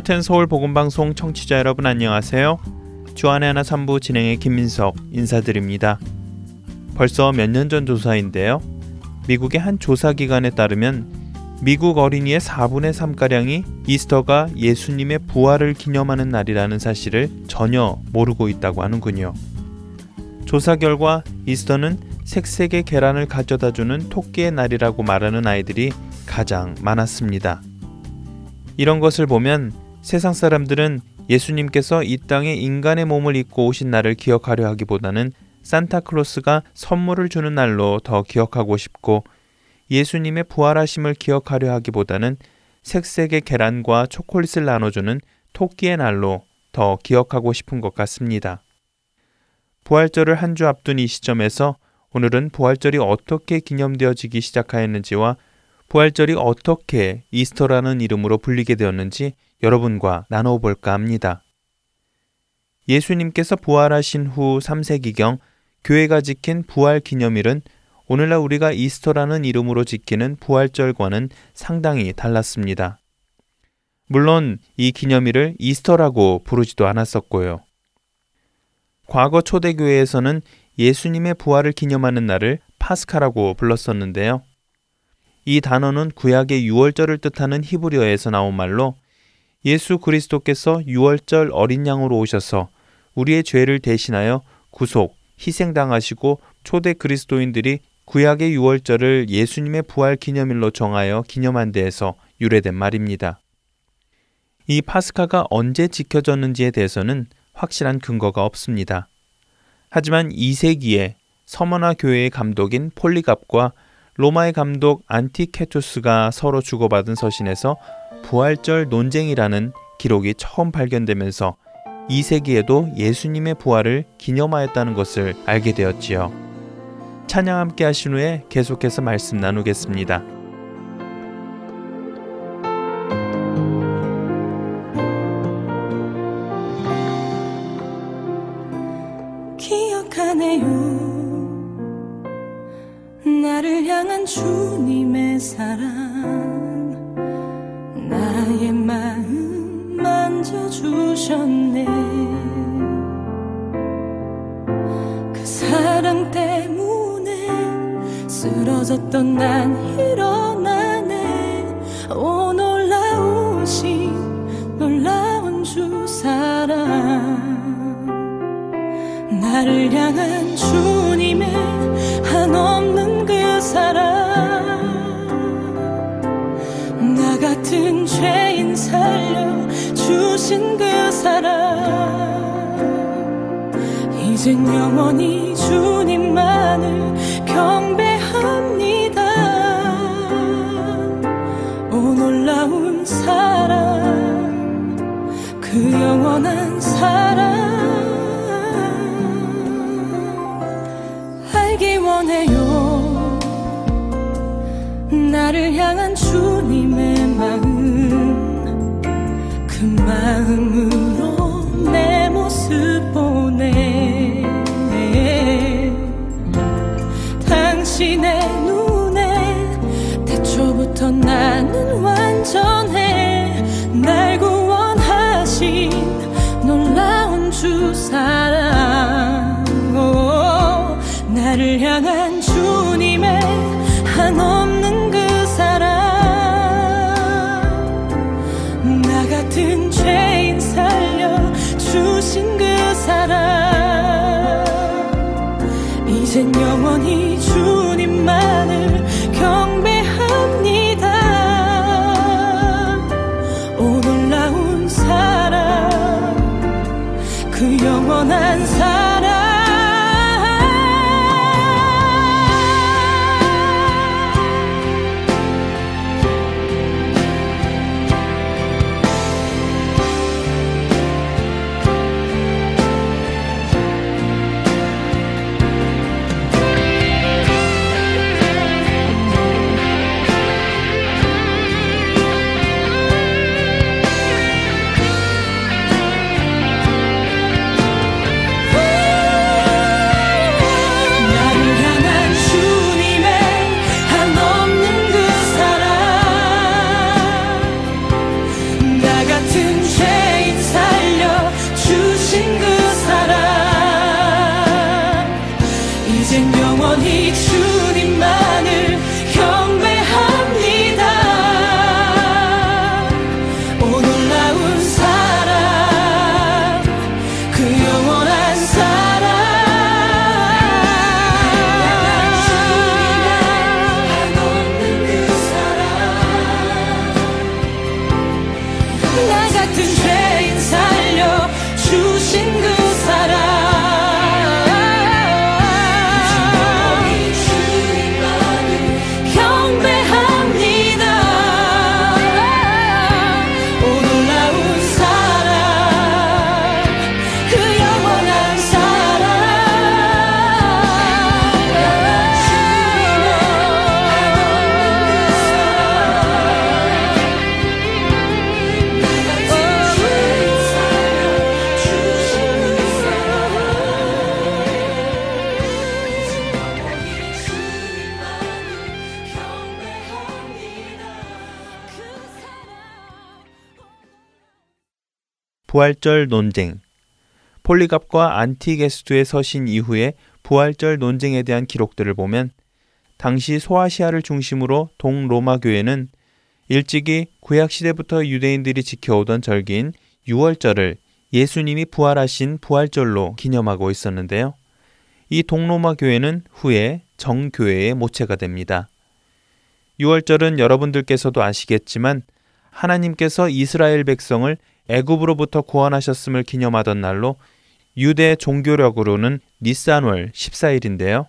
하트앤서울 복음방송 청취자 여러분 안녕하세요. 주안의 하나 3부 진행의 김민석 인사드립니다. 벌써 몇 년 전 조사인데요. 미국의 한 조사 기관에 따르면 미국 어린이의 4분의 3가량이 이스터가 예수님의 부활을 기념하는 날이라는 사실을 전혀 모르고 있다고 하는군요. 조사 결과 이스터는 색색의 계란을 가져다 주는 토끼의 날이라고 말하는 아이들이 가장 많았습니다. 이런 것을 보면 세상 사람들은 예수님께서 이 땅에 인간의 몸을 입고 오신 날을 기억하려 하기보다는 산타클로스가 선물을 주는 날로 더 기억하고 싶고 예수님의 부활하심을 기억하려 하기보다는 색색의 계란과 초콜릿을 나눠주는 토끼의 날로 더 기억하고 싶은 것 같습니다. 부활절을 한 주 앞둔 이 시점에서 오늘은 부활절이 어떻게 기념되어지기 시작하였는지와 부활절이 어떻게 이스터라는 이름으로 불리게 되었는지 여러분과 나눠볼까 합니다. 예수님께서 부활하신 후 3세기경 교회가 지킨 부활 기념일은 오늘날 우리가 이스터라는 이름으로 지키는 부활절과는 상당히 달랐습니다. 물론 이 기념일을 이스터라고 부르지도 않았었고요. 과거 초대교회에서는 예수님의 부활을 기념하는 날을 파스카라고 불렀었는데요. 이 단어는 구약의 유월절을 뜻하는 히브리어에서 나온 말로 예수 그리스도께서 유월절 어린 양으로 오셔서 우리의 죄를 대신하여 구속, 희생당하시고 초대 그리스도인들이 구약의 유월절을 예수님의 부활 기념일로 정하여 기념한 데에서 유래된 말입니다. 이 파스카가 언제 지켜졌는지에 대해서는 확실한 근거가 없습니다. 하지만 2세기에 서머나 교회의 감독인 폴리갑과 로마의 감독 안티케투스가 서로 주고받은 서신에서 부활절 논쟁이라는 기록이 처음 발견되면서 2세기에도 예수님의 부활을 기념하였다는 것을 알게 되었지요. 찬양 함께 하신 후에 계속해서 말씀 나누겠습니다. 나를 향한 주님의 사랑 나의 마음 만져주셨네. 그 사랑 때문에 쓰러졌던 난 일어나네. 오 놀라우신 놀라운 주 사랑. 나를 향한 주님의 같은 죄인 살려 주신 그 사랑. 이젠 영원히 주님만을 경배합니다. 오 놀라운 사랑 그 영원한 사랑. 알기 원해요. 나를 향한 마음 그 마음으로 내 모습 보내. 당신의 눈에 태초부터 나는 완전해. 날 구원하신 놀라운 주 사랑. 나를 향한 주님의 한없는 부활절 논쟁 폴리갑과 안티게스두의 서신 이후에 부활절 논쟁에 대한 기록들을 보면 당시 소아시아를 중심으로 동로마 교회는 일찍이 구약 시대부터 유대인들이 지켜오던 절기인 6월절을 예수님이 부활하신 부활절로 기념하고 있었는데요. 이 동로마 교회는 후에 정교회의 모체가 됩니다. 6월절은 여러분들께서도 아시겠지만 하나님께서 이스라엘 백성을 애굽으로부터 구원하셨음을 기념하던 날로 유대 종교력으로는 니산월 14일인데요.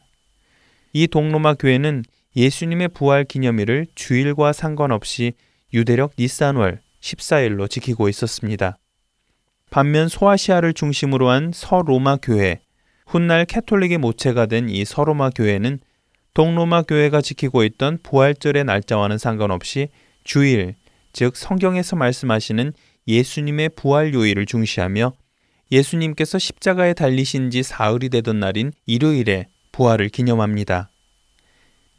이 동로마 교회는 예수님의 부활 기념일을 주일과 상관없이 유대력 니산월 14일로 지키고 있었습니다. 반면 소아시아를 중심으로 한 서로마 교회, 훗날 캐톨릭의 모체가 된 이 서로마 교회는 동로마 교회가 지키고 있던 부활절의 날짜와는 상관없이 주일, 즉 성경에서 말씀하시는 예수님의 부활 요일을 중시하며 예수님께서 십자가에 달리신 지 사흘이 되던 날인 일요일에 부활을 기념합니다.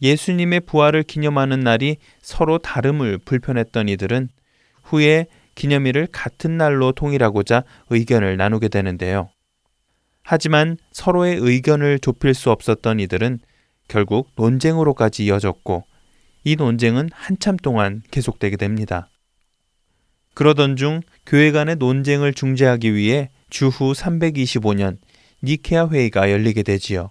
예수님의 부활을 기념하는 날이 서로 다름을 불편했던 이들은 후에 기념일을 같은 날로 통일하고자 의견을 나누게 되는데요. 하지만 서로의 의견을 좁힐 수 없었던 이들은 결국 논쟁으로까지 이어졌고 이 논쟁은 한참 동안 계속되게 됩니다. 그러던 중 교회 간의 논쟁을 중재하기 위해 주후 325년 니케아 회의가 열리게 되지요.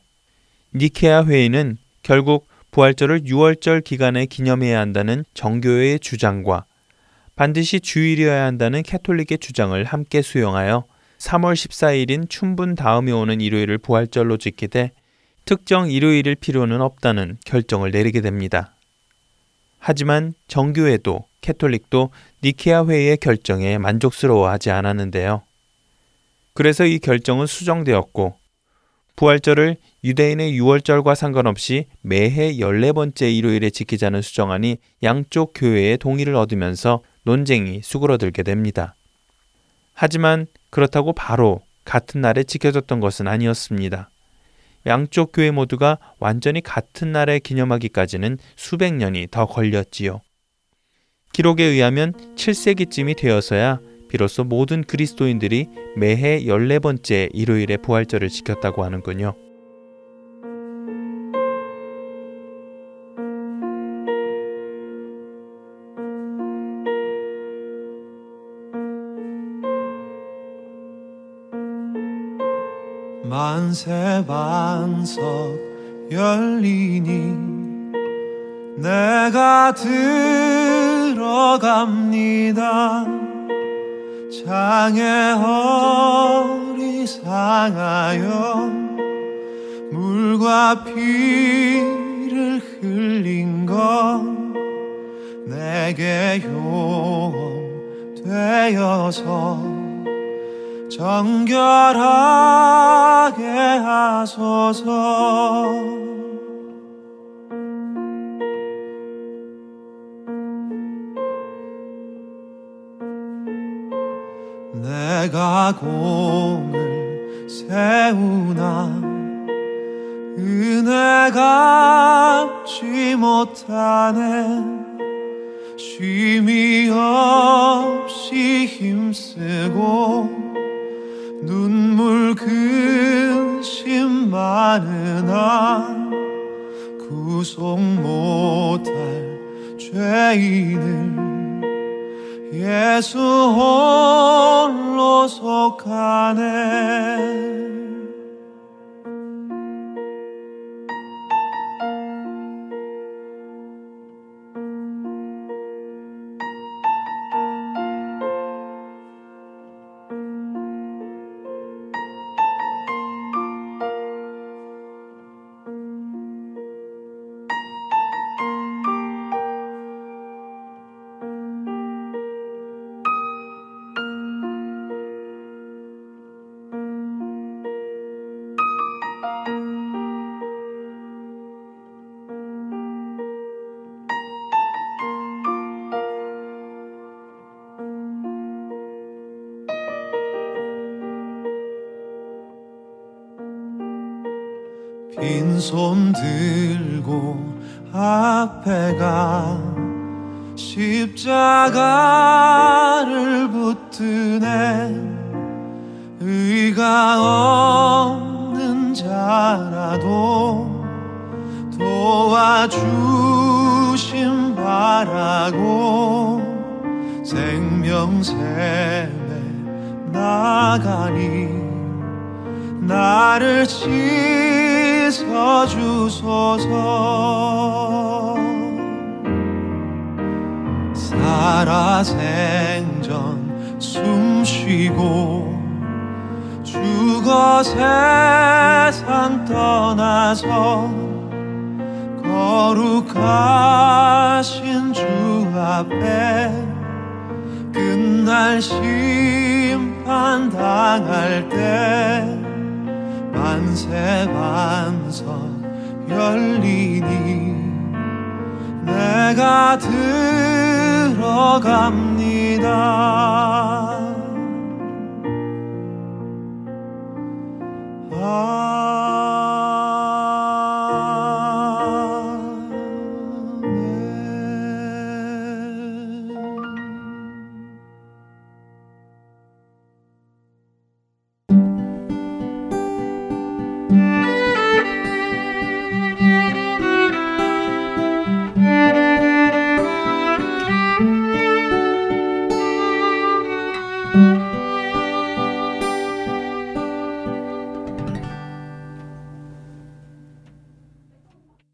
니케아 회의는 결국 부활절을 6월절 기간에 기념해야 한다는 정교회의 주장과 반드시 주일이어야 한다는 캐톨릭의 주장을 함께 수용하여 3월 14일인 춘분 다음에 오는 일요일을 부활절로 지키되 특정 일요일일 필요는 없다는 결정을 내리게 됩니다. 하지만 정교회도 캐톨릭도 니케아 회의의 결정에 만족스러워하지 않았는데요. 그래서 이 결정은 수정되었고 부활절을 유대인의 6월절과 상관없이 매해 14번째 일요일에 지키자는 수정안이 양쪽 교회의 동의를 얻으면서 논쟁이 수그러들게 됩니다. 하지만 그렇다고 바로 같은 날에 지켜졌던 것은 아니었습니다. 양쪽 교회 모두가 완전히 같은 날에 기념하기까지는 수백 년이 더 걸렸지요. 기록에 의하면 7세기쯤이 되어서야 비로소 모든 그리스도인들이 매해 14번째 일요일에 부활절을 지켰다고 하는군요. 만세 반석 열리니 내가 들어갑니다. 장애 허리 상하여 물과 피를 흘린 것 내게 효험 되어서 정결하게 하소서. 내가 공을 세우나 은혜가 지 못하네. 쉼이 없이 힘쓰고 눈물 근심 많으나 구속 못할 죄인을 예수 홀로 속하네 열리니 내가 들어갑니다.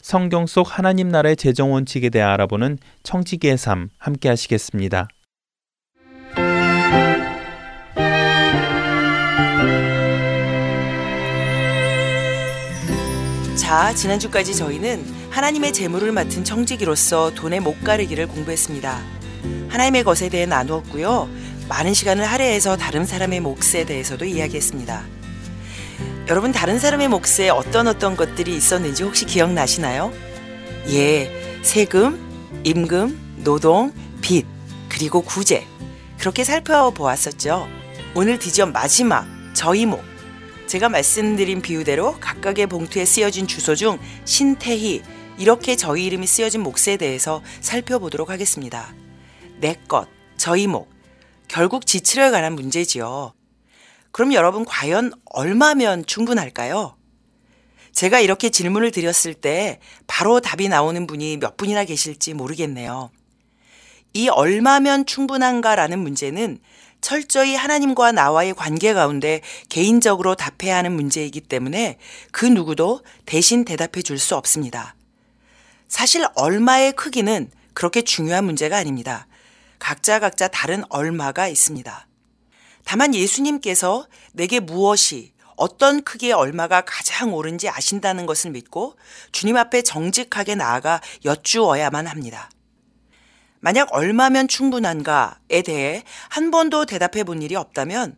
성경 속 하나님 나라의 재정 원칙에 대해 알아보는 청지기의 삶 함께 하시겠습니다. 자, 지난주까지 저희는 하나님의 재물을 맡은 청지기로서 돈의 못 가르기를 공부했습니다. 하나님의 것에 대해 나누었고요. 많은 시간을 할애해서 다른 사람의 몫에 대해서도 이야기했습니다. 여러분 다른 사람의 몫에 어떤 어떤 것들이 있었는지 혹시 기억나시나요? 예, 세금, 임금, 노동, 빚, 그리고 구제. 그렇게 살펴보았었죠. 오늘 드디어 마지막 저희 목. 제가 말씀드린 비유대로 각각의 봉투에 쓰여진 주소 중 신태희 이렇게 저희 이름이 쓰여진 몫에 대해서 살펴보도록 하겠습니다. 내 것, 저희 목. 결국 지출에 관한 문제지요. 그럼 여러분 과연 얼마면 충분할까요? 제가 이렇게 질문을 드렸을 때 바로 답이 나오는 분이 몇 분이나 계실지 모르겠네요. 이 얼마면 충분한가라는 문제는 철저히 하나님과 나와의 관계 가운데 개인적으로 답해야 하는 문제이기 때문에 그 누구도 대신 대답해 줄 수 없습니다. 사실 얼마의 크기는 그렇게 중요한 문제가 아닙니다. 각자 각자 다른 얼마가 있습니다. 다만 예수님께서 내게 무엇이 어떤 크기의 얼마가 가장 옳은지 아신다는 것을 믿고 주님 앞에 정직하게 나아가 여쭈어야만 합니다. 만약 얼마면 충분한가에 대해 한 번도 대답해 본 일이 없다면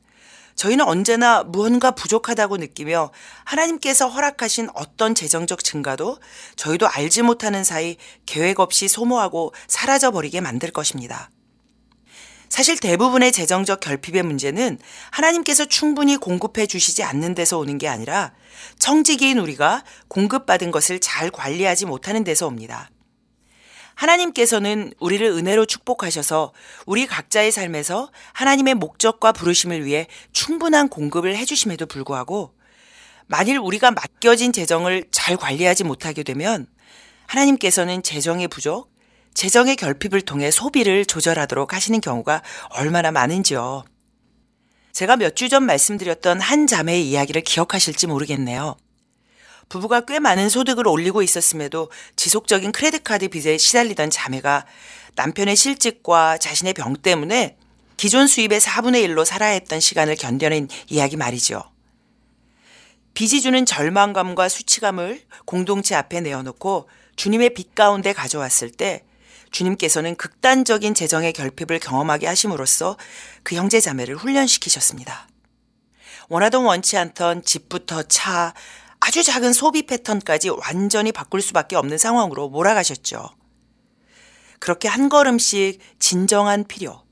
저희는 언제나 무언가 부족하다고 느끼며 하나님께서 허락하신 어떤 재정적 증가도 저희도 알지 못하는 사이 계획 없이 소모하고 사라져 버리게 만들 것입니다. 사실 대부분의 재정적 결핍의 문제는 하나님께서 충분히 공급해 주시지 않는 데서 오는 게 아니라 청지기인 우리가 공급받은 것을 잘 관리하지 못하는 데서 옵니다. 하나님께서는 우리를 은혜로 축복하셔서 우리 각자의 삶에서 하나님의 목적과 부르심을 위해 충분한 공급을 해주심에도 불구하고 만일 우리가 맡겨진 재정을 잘 관리하지 못하게 되면 하나님께서는 재정의 부족, 재정의 결핍을 통해 소비를 조절하도록 하시는 경우가 얼마나 많은지요. 제가 몇 주 전 말씀드렸던 한 자매의 이야기를 기억하실지 모르겠네요. 부부가 꽤 많은 소득을 올리고 있었음에도 지속적인 크레딧카드 빚에 시달리던 자매가 남편의 실직과 자신의 병 때문에 기존 수입의 4분의 1로 살아야 했던 시간을 견뎌낸 이야기 말이죠. 빚이 주는 절망감과 수치감을 공동체 앞에 내어놓고 주님의 빛 가운데 가져왔을 때 주님께서는 극단적인 재정의 결핍을 경험하게 하심으로써 그 형제 자매를 훈련시키셨습니다. 원하던 원치 않던 집부터 차, 아주 작은 소비 패턴까지 완전히 바꿀 수밖에 없는 상황으로 몰아가셨죠. 그렇게 한 걸음씩 진정한 필요,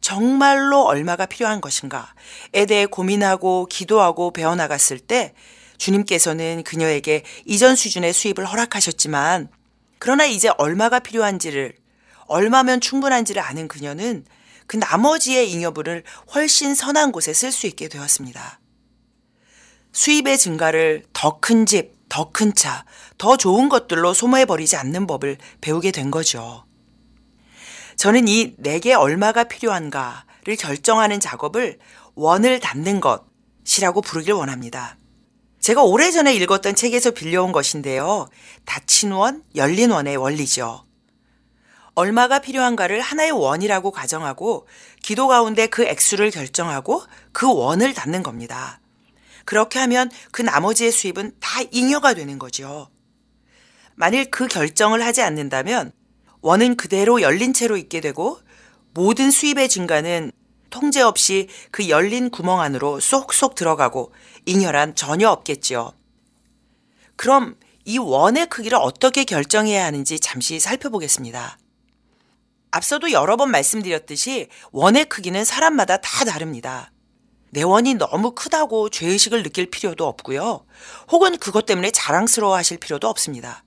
정말로 얼마가 필요한 것인가에 대해 고민하고 기도하고 배워나갔을 때 주님께서는 그녀에게 이전 수준의 수입을 허락하셨지만 그러나 이제 얼마가 필요한지를 얼마면 충분한지를 아는 그녀는 그 나머지의 잉여분을 훨씬 선한 곳에 쓸 수 있게 되었습니다. 수입의 증가를 더 큰 집, 더 큰 차, 더 좋은 것들로 소모해버리지 않는 법을 배우게 된 거죠. 저는 이 내게 얼마가 필요한가를 결정하는 작업을 원을 닫는 것이라고 부르길 원합니다. 제가 오래전에 읽었던 책에서 빌려온 것인데요. 닫힌 원, 열린 원의 원리죠. 얼마가 필요한가를 하나의 원이라고 가정하고 기도 가운데 그 액수를 결정하고 그 원을 닫는 겁니다. 그렇게 하면 그 나머지의 수입은 다 잉여가 되는 거죠. 만일 그 결정을 하지 않는다면 원은 그대로 열린 채로 있게 되고 모든 수입의 증가는 통제 없이 그 열린 구멍 안으로 쏙쏙 들어가고 잉여란 전혀 없겠지요. 그럼 이 원의 크기를 어떻게 결정해야 하는지 잠시 살펴보겠습니다. 앞서도 여러 번 말씀드렸듯이 원의 크기는 사람마다 다 다릅니다. 내 원이 너무 크다고 죄의식을 느낄 필요도 없고요. 혹은 그것 때문에 자랑스러워 하실 필요도 없습니다.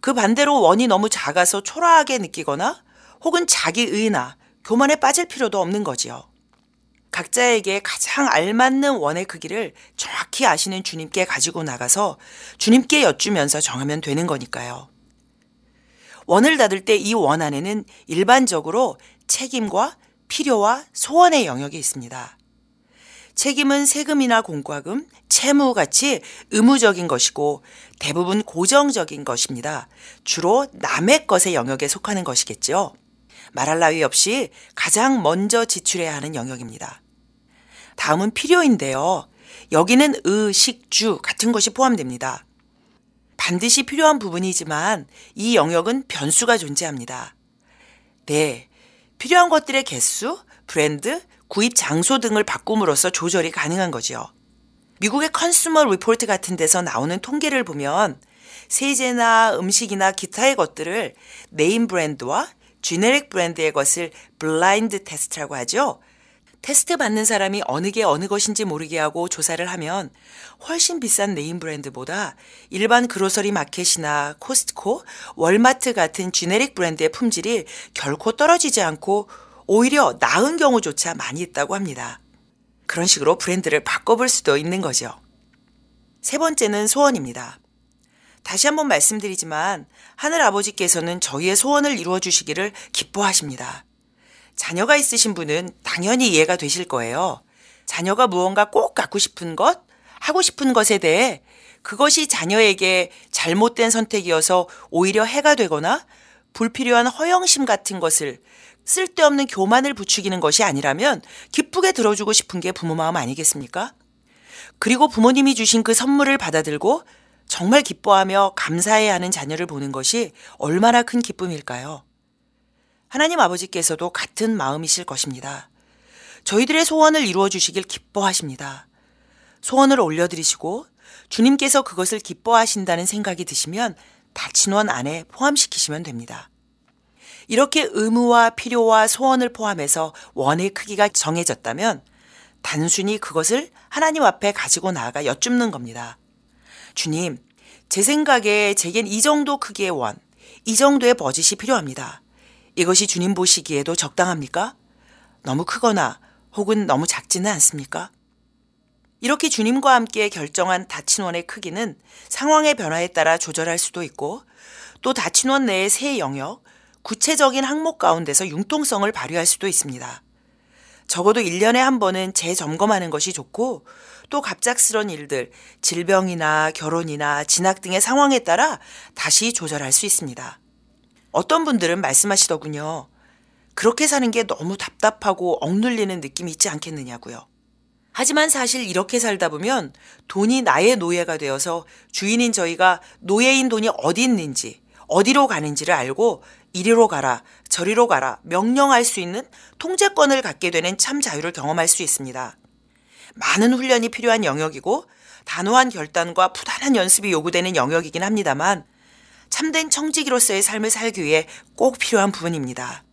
그 반대로 원이 너무 작아서 초라하게 느끼거나 혹은 자기의나 교만에 빠질 필요도 없는 거지요. 각자에게 가장 알맞는 원의 크기를 정확히 아시는 주님께 가지고 나가서 주님께 여쭈면서 정하면 되는 거니까요. 원을 닫을 때 이 원 안에는 일반적으로 책임과 필요와 소원의 영역이 있습니다. 책임은 세금이나 공과금, 채무 같이 의무적인 것이고 대부분 고정적인 것입니다. 주로 남의 것의 영역에 속하는 것이겠죠. 말할 나위 없이 가장 먼저 지출해야 하는 영역입니다. 다음은 필요인데요. 여기는 의, 식, 주 같은 것이 포함됩니다. 반드시 필요한 부분이지만 이 영역은 변수가 존재합니다. 네. 필요한 것들의 개수, 브랜드, 구입 장소 등을 바꿈으로써 조절이 가능한 거지요. 미국의 Consumer Report 같은 데서 나오는 통계를 보면 세제나 음식이나 기타의 것들을 name brand와 generic brand의 것을 blind test라고 하죠. 테스트 받는 사람이 어느 게 어느 것인지 모르게 하고 조사를 하면 훨씬 비싼 name brand보다 일반 grocery market이나 코스트코, 월마트 같은 generic brand의 품질이 결코 떨어지지 않고 오히려 나은 경우조차 많이 있다고 합니다. 그런 식으로 브랜드를 바꿔볼 수도 있는 거죠. 세 번째는 소원입니다. 다시 한번 말씀드리지만 하늘 아버지께서는 저희의 소원을 이루어 주시기를 기뻐하십니다. 자녀가 있으신 분은 당연히 이해가 되실 거예요. 자녀가 무언가 꼭 갖고 싶은 것, 하고 싶은 것에 대해 그것이 자녀에게 잘못된 선택이어서 오히려 해가 되거나 불필요한 허영심 같은 것을 쓸데없는 교만을 부추기는 것이 아니라면 기쁘게 들어주고 싶은 게 부모 마음 아니겠습니까? 그리고 부모님이 주신 그 선물을 받아들고 정말 기뻐하며 감사해야 하는 자녀를 보는 것이 얼마나 큰 기쁨일까요? 하나님 아버지께서도 같은 마음이실 것입니다. 저희들의 소원을 이루어 주시길 기뻐하십니다. 소원을 올려드리시고 주님께서 그것을 기뻐하신다는 생각이 드시면 닫힌 원 안에 포함시키시면 됩니다. 이렇게 의무와 필요와 소원을 포함해서 원의 크기가 정해졌다면 단순히 그것을 하나님 앞에 가지고 나아가 여쭙는 겁니다. 주님, 제 생각에 제겐 이 정도 크기의 원, 이 정도의 버짓이 필요합니다. 이것이 주님 보시기에도 적당합니까? 너무 크거나 혹은 너무 작지는 않습니까? 이렇게 주님과 함께 결정한 다친원의 크기는 상황의 변화에 따라 조절할 수도 있고 또 다친원 내의 새 영역, 구체적인 항목 가운데서 융통성을 발휘할 수도 있습니다. 적어도 1년에 한 번은 재점검하는 것이 좋고 또 갑작스런 일들, 질병이나 결혼이나 진학 등의 상황에 따라 다시 조절할 수 있습니다. 어떤 분들은 말씀하시더군요. 그렇게 사는 게 너무 답답하고 억눌리는 느낌이 있지 않겠느냐고요. 하지만 사실 이렇게 살다 보면 돈이 나의 노예가 되어서 주인인 저희가 노예인 돈이 어디 있는지, 어디로 가는지를 알고 이리로 가라, 저리로 가라 명령할 수 있는 통제권을 갖게 되는 참 자유를 경험할 수 있습니다. 많은 훈련이 필요한 영역이고 단호한 결단과 부단한 연습이 요구되는 영역이긴 합니다만 참된 청지기로서의 삶을 살기 위해 꼭 필요한 부분입니다.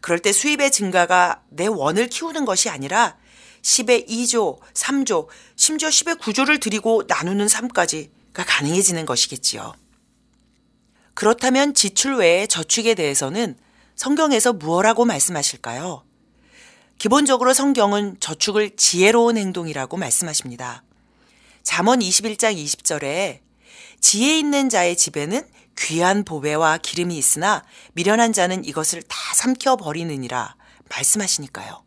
그럴 때 수입의 증가가 내 원을 키우는 것이 아니라 10의 2조, 3조, 심지어 10의 9조를 드리고 나누는 삶까지가 가능해지는 것이겠지요. 그렇다면 지출 외에 저축에 대해서는 성경에서 무엇라고 말씀하실까요? 기본적으로 성경은 저축을 지혜로운 행동이라고 말씀하십니다. 잠언 21장 20절에 지혜 있는 자의 집에는 귀한 보배와 기름이 있으나 미련한 자는 이것을 다 삼켜 버리느니라 말씀하시니까요.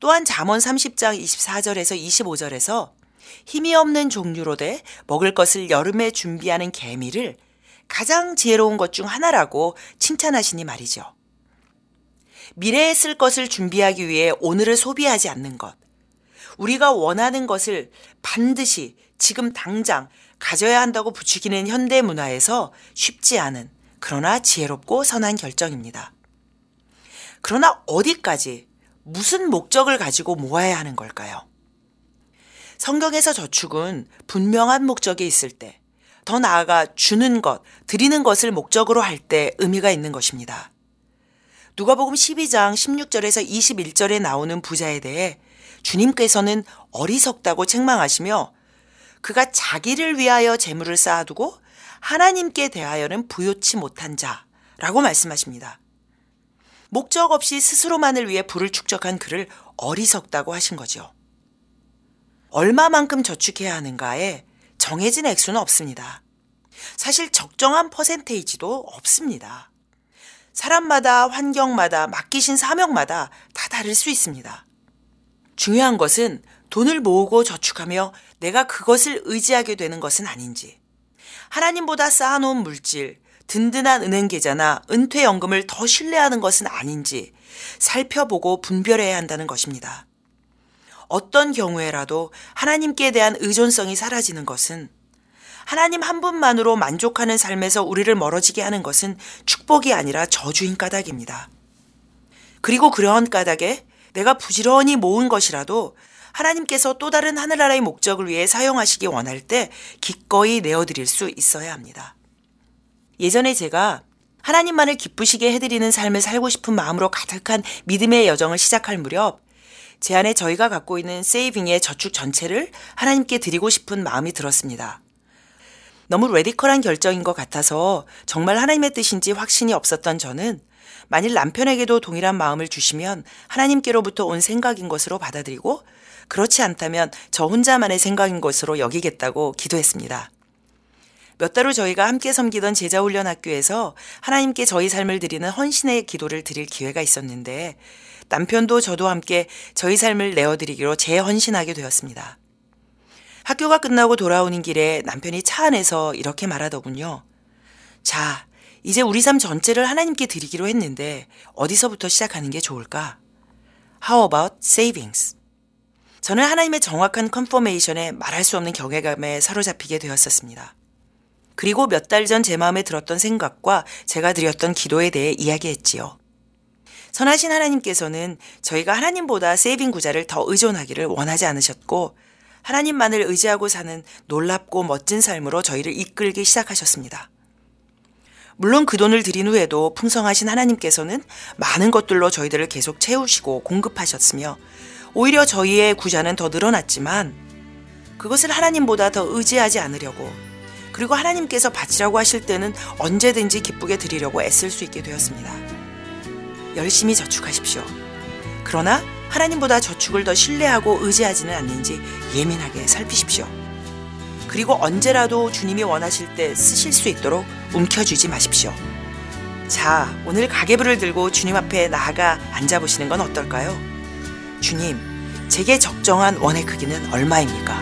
또한 잠언 30장 24절에서 25절에서 힘이 없는 종류로 돼 먹을 것을 여름에 준비하는 개미를 가장 지혜로운 것 중 하나라고 칭찬하시니 말이죠. 미래에 쓸 것을 준비하기 위해 오늘을 소비하지 않는 것. 우리가 원하는 것을 반드시 지금 당장 가져야 한다고 부추기는 현대 문화에서 쉽지 않은 그러나 지혜롭고 선한 결정입니다. 그러나 어디까지 무슨 목적을 가지고 모아야 하는 걸까요? 성경에서 저축은 분명한 목적이 있을 때, 더 나아가 주는 것, 드리는 것을 목적으로 할 때 의미가 있는 것입니다. 누가복음 12장 16절에서 21절에 나오는 부자에 대해 주님께서는 어리석다고 책망하시며 그가 자기를 위하여 재물을 쌓아두고 하나님께 대하여는 부요치 못한 자라고 말씀하십니다. 목적 없이 스스로만을 위해 부를 축적한 그를 어리석다고 하신 거죠. 얼마만큼 저축해야 하는가에 정해진 액수는 없습니다. 사실 적정한 퍼센테이지도 없습니다. 사람마다 환경마다 맡기신 사명마다 다 다를 수 있습니다. 중요한 것은 돈을 모으고 저축하며 내가 그것을 의지하게 되는 것은 아닌지, 하나님보다 쌓아놓은 물질, 든든한 은행 계좌나 은퇴연금을 더 신뢰하는 것은 아닌지 살펴보고 분별해야 한다는 것입니다. 어떤 경우에라도 하나님께 대한 의존성이 사라지는 것은 하나님 한 분만으로 만족하는 삶에서 우리를 멀어지게 하는 것은 축복이 아니라 저주인 까닭입니다. 그리고 그러한 까닭에 내가 부지런히 모은 것이라도 하나님께서 또 다른 하늘나라의 목적을 위해 사용하시기 원할 때 기꺼이 내어드릴 수 있어야 합니다. 예전에 제가 하나님만을 기쁘시게 해드리는 삶을 살고 싶은 마음으로 가득한 믿음의 여정을 시작할 무렵 제 안에 저희가 갖고 있는 세이빙의 저축 전체를 하나님께 드리고 싶은 마음이 들었습니다. 너무 레디컬한 결정인 것 같아서 정말 하나님의 뜻인지 확신이 없었던 저는 만일 남편에게도 동일한 마음을 주시면 하나님께로부터 온 생각인 것으로 받아들이고 그렇지 않다면 저 혼자만의 생각인 것으로 여기겠다고 기도했습니다. 몇 달 후 저희가 함께 섬기던 제자훈련학교에서 하나님께 저희 삶을 드리는 헌신의 기도를 드릴 기회가 있었는데 남편도 저도 함께 저희 삶을 내어드리기로 재헌신하게 되었습니다. 학교가 끝나고 돌아오는 길에 남편이 차 안에서 이렇게 말하더군요. 자, 이제 우리 삶 전체를 하나님께 드리기로 했는데 어디서부터 시작하는 게 좋을까? How about savings? 저는 하나님의 정확한 컨포메이션에 말할 수 없는 경외감에 사로잡히게 되었었습니다. 그리고 몇 달 전 제 마음에 들었던 생각과 제가 드렸던 기도에 대해 이야기했지요. 선하신 하나님께서는 저희가 하나님보다 세이빙 구자를 더 의존하기를 원하지 않으셨고 하나님만을 의지하고 사는 놀랍고 멋진 삶으로 저희를 이끌기 시작하셨습니다. 물론 그 돈을 드린 후에도 풍성하신 하나님께서는 많은 것들로 저희들을 계속 채우시고 공급하셨으며 오히려 저희의 구자는 더 늘어났지만 그것을 하나님보다 더 의지하지 않으려고 그리고 하나님께서 바치라고 하실 때는 언제든지 기쁘게 드리려고 애쓸 수 있게 되었습니다. 열심히 저축하십시오. 그러나 하나님보다 저축을 더 신뢰하고 의지하지는 않는지 예민하게 살피십시오. 그리고 언제라도 주님이 원하실 때 쓰실 수 있도록 움켜쥐지 마십시오. 자, 오늘 가계부를 들고 주님 앞에 나아가 앉아보시는 건 어떨까요? 주님, 제게 적정한 원의 크기는 얼마입니까?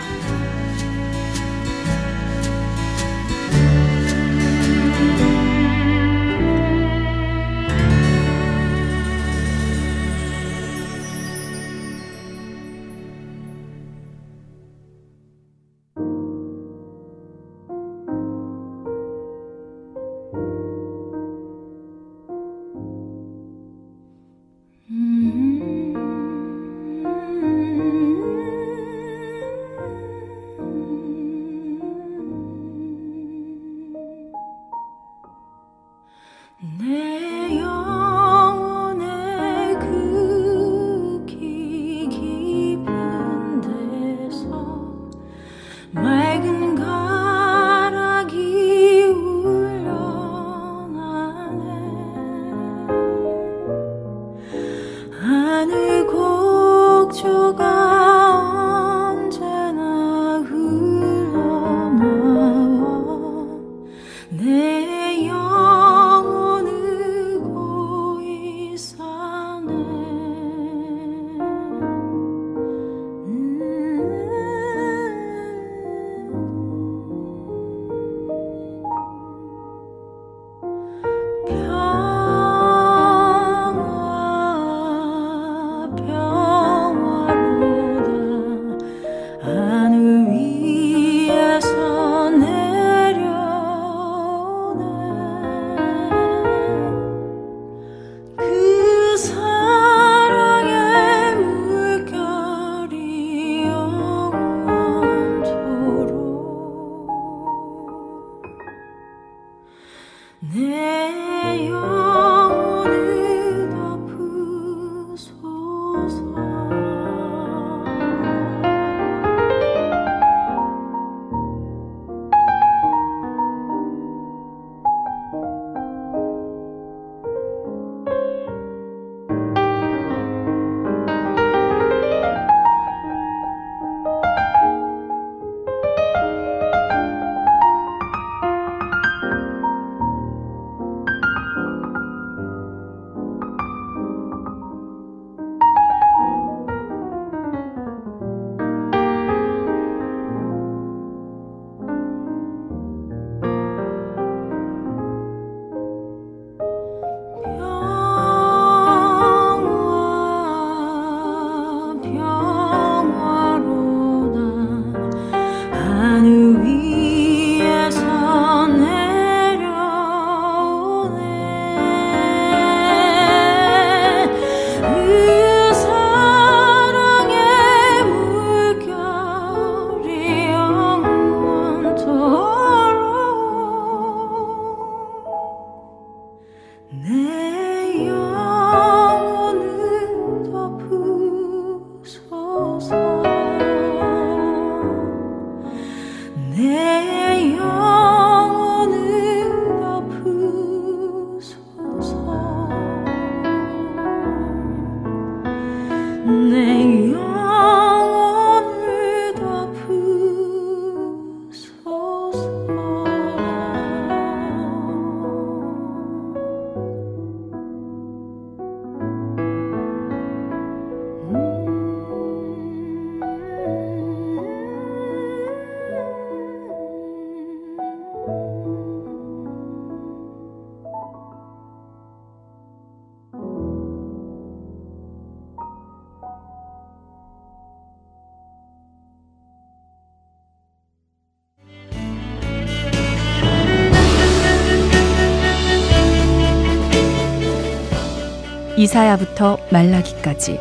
이사야부터 말라기까지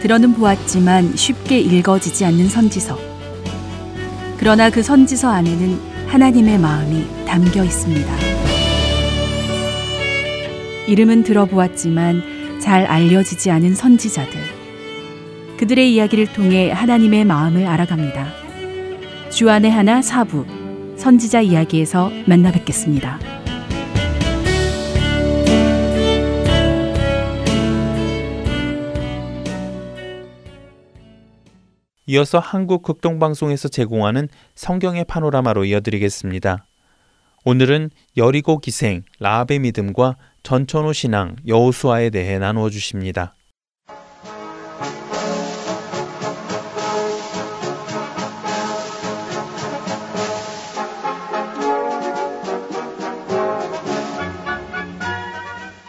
들어는 보았지만 쉽게 읽어지지 않는 선지서. 그러나 그 선지서 안에는 하나님의 마음이 담겨 있습니다. 이름은 들어보았지만 잘 알려지지 않은 선지자들. 그들의 이야기를 통해 하나님의 마음을 알아갑니다. 주안의 하나 사부 선지자 이야기에서 만나 뵙겠습니다. 이어서 한국 극동방송에서 제공하는 성경의 파노라마로 이어드리겠습니다. 오늘은 여리고 기생, 라합의 믿음과 전천후 신앙, 여호수아에 대해 나누어 주십니다.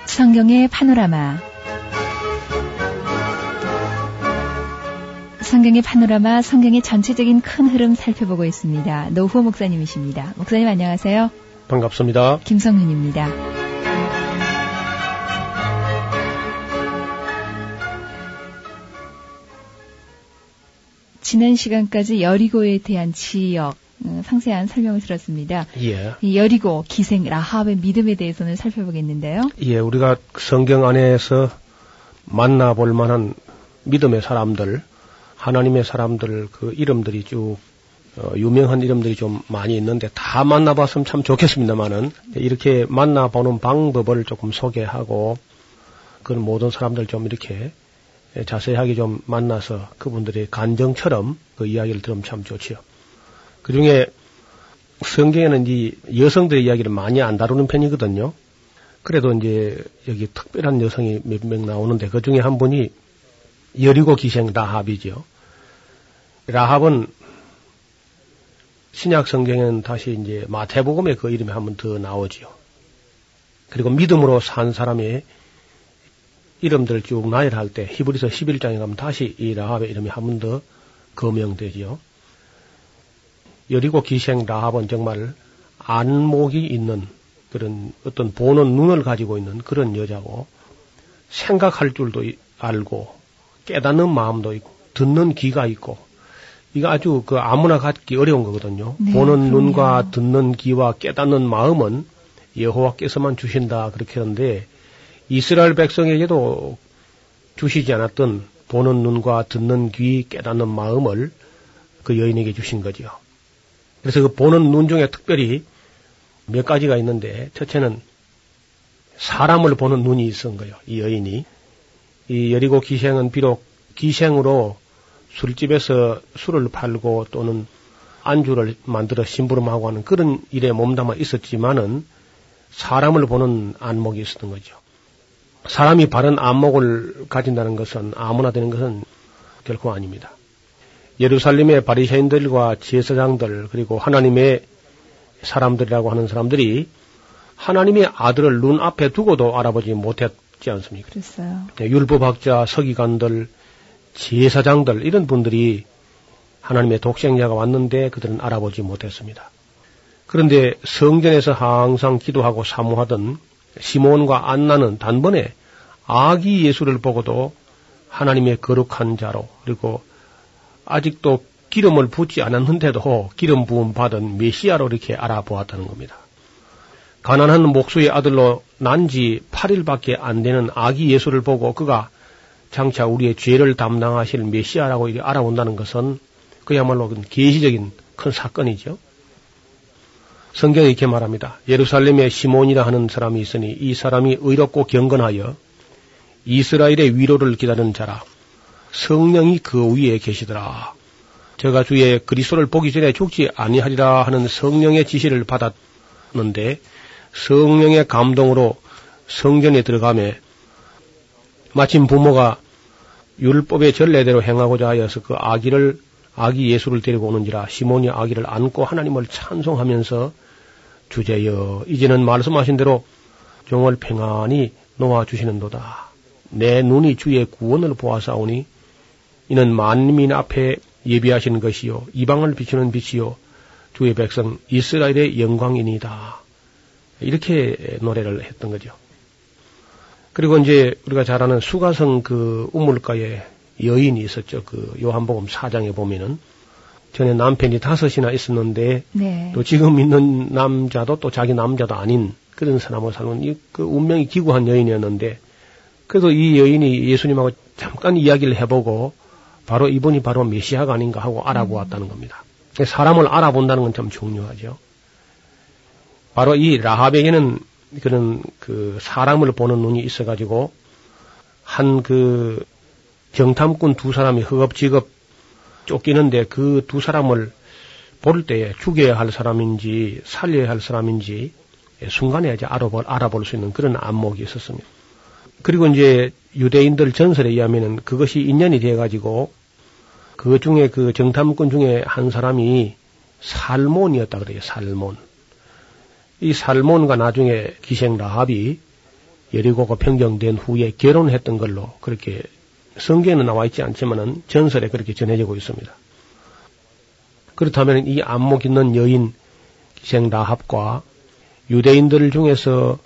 성경의 파노라마 성경의 파노라마, 성경의 전체적인 큰 흐름 살펴보고 있습니다. 노후 목사님이십니다. 목사님 안녕하세요. 반갑습니다. 김성윤입니다. 지난 시간까지 여리고에 대한 지역 어, 상세한 설명을 들었습니다. 예. 여리고 기생 라합의 믿음에 대해서는 살펴보겠는데요. 예, 우리가 성경 안에서 만나볼 만한 믿음의 사람들 하나님의 사람들 그 이름들이 쭉 어, 유명한 이름들이 좀 많이 있는데 다 만나봤으면 참 좋겠습니다만은 이렇게 만나보는 방법을 조금 소개하고 그 모든 사람들 좀 이렇게 자세하게 좀 만나서 그분들의 간정처럼 그 이야기를 들으면 참 좋지요. 그 중에 성경에는 이 여성들의 이야기를 많이 안 다루는 편이거든요. 그래도 이제 여기 특별한 여성이 몇 명 나오는데 그 중에 한 분이 여리고 기생 라합이죠. 라합은 신약 성경에는 다시 이제 마태복음에 그 이름이 한 번 더 나오지요. 그리고 믿음으로 산 사람의 이름들을 쭉 나열할 때 히브리서 11장에 가면 다시 이 라합의 이름이 한 번 더 거명되지요. 여리고 기생 라합은 정말 안목이 있는 그런 어떤 보는 눈을 가지고 있는 그런 여자고 생각할 줄도 알고 깨닫는 마음도 있고 듣는 귀가 있고 이거 아주 그 아무나 갖기 어려운 거거든요. 네, 보는 그럼요. 눈과 듣는 귀와 깨닫는 마음은 여호와께서만 주신다 그렇게 하는데 이스라엘 백성에게도 주시지 않았던 보는 눈과 듣는 귀 깨닫는 마음을 그 여인에게 주신 거지요. 그래서 그 보는 눈 중에 특별히 몇 가지가 있는데 첫째는 사람을 보는 눈이 있은 거예요. 이 여인이 이 여리고 기생은 비록 기생으로 술집에서 술을 팔고 또는 안주를 만들어 심부름하고 하는 그런 일에 몸담아 있었지만은 사람을 보는 안목이 있었던 거죠. 사람이 바른 안목을 가진다는 것은 아무나 되는 것은 결코 아닙니다. 예루살렘의 바리새인들과 제사장들 그리고 하나님의 사람들이라고 하는 사람들이 하나님의 아들을 눈앞에 두고도 알아보지 못했지 않습니까? 그랬어요. 네, 율법학자, 서기관들, 제사장들 이런 분들이 하나님의 독생자가 왔는데 그들은 알아보지 못했습니다. 그런데 성전에서 항상 기도하고 사모하던 시몬과 안나는 단번에 아기 예수를 보고도 하나님의 거룩한 자로 그리고 아직도 기름을 붓지 않았는데도 기름 부음 받은 메시아로 이렇게 알아보았다는 겁니다. 가난한 목수의 아들로 난 지 8일밖에 안 되는 아기 예수를 보고 그가 장차 우리의 죄를 담당하실 메시아라고 알아본다는 것은 그야말로 계시적인 큰 사건이죠. 성경에 이렇게 말합니다. 예루살렘에 시몬이라 하는 사람이 있으니 이 사람이 의롭고 경건하여 이스라엘의 위로를 기다리는 자라. 성령이 그 위에 계시더라. 제가 주의 그리스도를 보기 전에 죽지 아니하리라 하는 성령의 지시를 받았는데 성령의 감동으로 성전에 들어가며 마침 부모가 율법의 전례대로 행하고자 하여서 그 아기를 아기 예수를 데리고 오는지라 시몬이 아기를 안고 하나님을 찬송하면서 주제여 이제는 말씀하신 대로 종을 평안히 놓아 주시는도다. 내 눈이 주의 구원을 보아사오니 이는 만민 앞에 예비하신 것이요 이방을 비추는 빛이요 주의 백성 이스라엘의 영광이니다. 이렇게 노래를 했던 거죠. 그리고 이제 우리가 잘 아는 수가성 그 우물가에 여인이 있었죠. 그 요한복음 4장에 보면은 전에 남편이 다섯이나 있었는데 네. 또 지금 있는 남자도 또 자기 남자도 아닌 그런 사람을 이그 운명이 기구한 여인이었는데 그래도 이 여인이 예수님하고 잠깐 이야기를 해보고 바로 이분이 바로 메시아가 아닌가 하고 알아보았다는 겁니다. 사람을 알아본다는 건 참 중요하죠. 바로 이 라합에게는 그런 그 사람을 보는 눈이 있어가지고 한그 정탐꾼 두 사람이 허겁지겁 쫓기는데 그 두 사람을 볼 때에 죽여야 할 사람인지 살려야 할 사람인지 순간에 이제 알아볼, 알아볼 수 있는 그런 안목이 있었습니다. 그리고 이제 유대인들 전설에 의하면은 그것이 인연이 돼가지고 그 중에 그 정탐꾼 중에 한 사람이 살몬이었다 그래요. 살몬. 이 살몬과 나중에 기생 라합이 여리고가 평정된 후에 결혼했던 걸로 그렇게 성경에는 나와 있지 않지만은 전설에 그렇게 전해지고 있습니다. 그렇다면 이 안목 있는 여인 기생 라합과 유대인들 중에서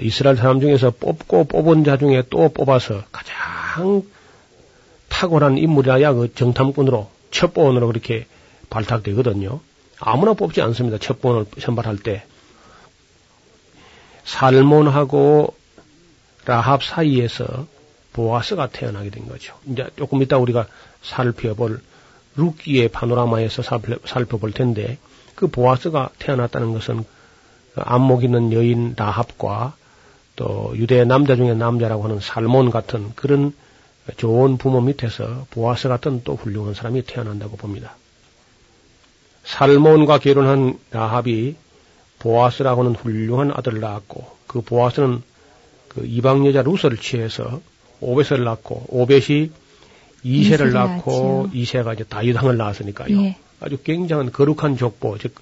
이스라엘 사람 중에서 뽑고 뽑은 자 중에 또 뽑아서 가장 탁월한 인물이라야 그 정탐꾼으로 첩보원으로 그렇게 발탁되거든요. 아무나 뽑지 않습니다. 첩보원을 선발할 때. 살몬하고 라합 사이에서 보아스가 태어나게 된 거죠. 이제 조금 이따 우리가 살펴볼 루키의 파노라마에서 살펴볼 텐데 그 보아스가 태어났다는 것은 안목 있는 여인 라합과 또 유대 남자 중에 남자라고 하는 살몬 같은 그런 좋은 부모 밑에서 보아스 같은 또 훌륭한 사람이 태어난다고 봅니다. 살몬과 결혼한 라합이 보아스라고 하는 훌륭한 아들을 낳았고 그 보아스는 그 이방 여자 루스를 취해서 오벳을 낳고 오벳이 이세를 낳고 이세가 이제 다윗왕을 낳았으니까요. 예. 아주 굉장한 거룩한 족보, 즉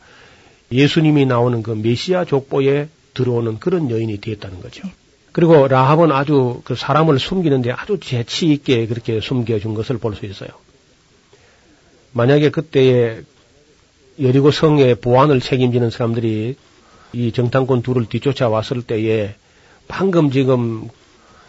예수님이 나오는 그 메시아 족보에 들어오는 그런 여인이 되었다는 거죠. 그리고 라합은 아주 그 사람을 숨기는데 아주 재치 있게 그렇게 숨겨준 것을 볼 수 있어요. 만약에 그때에 여리고 성의 보안을 책임지는 사람들이 이 정탐꾼 둘을 뒤쫓아 왔을 때에 방금 지금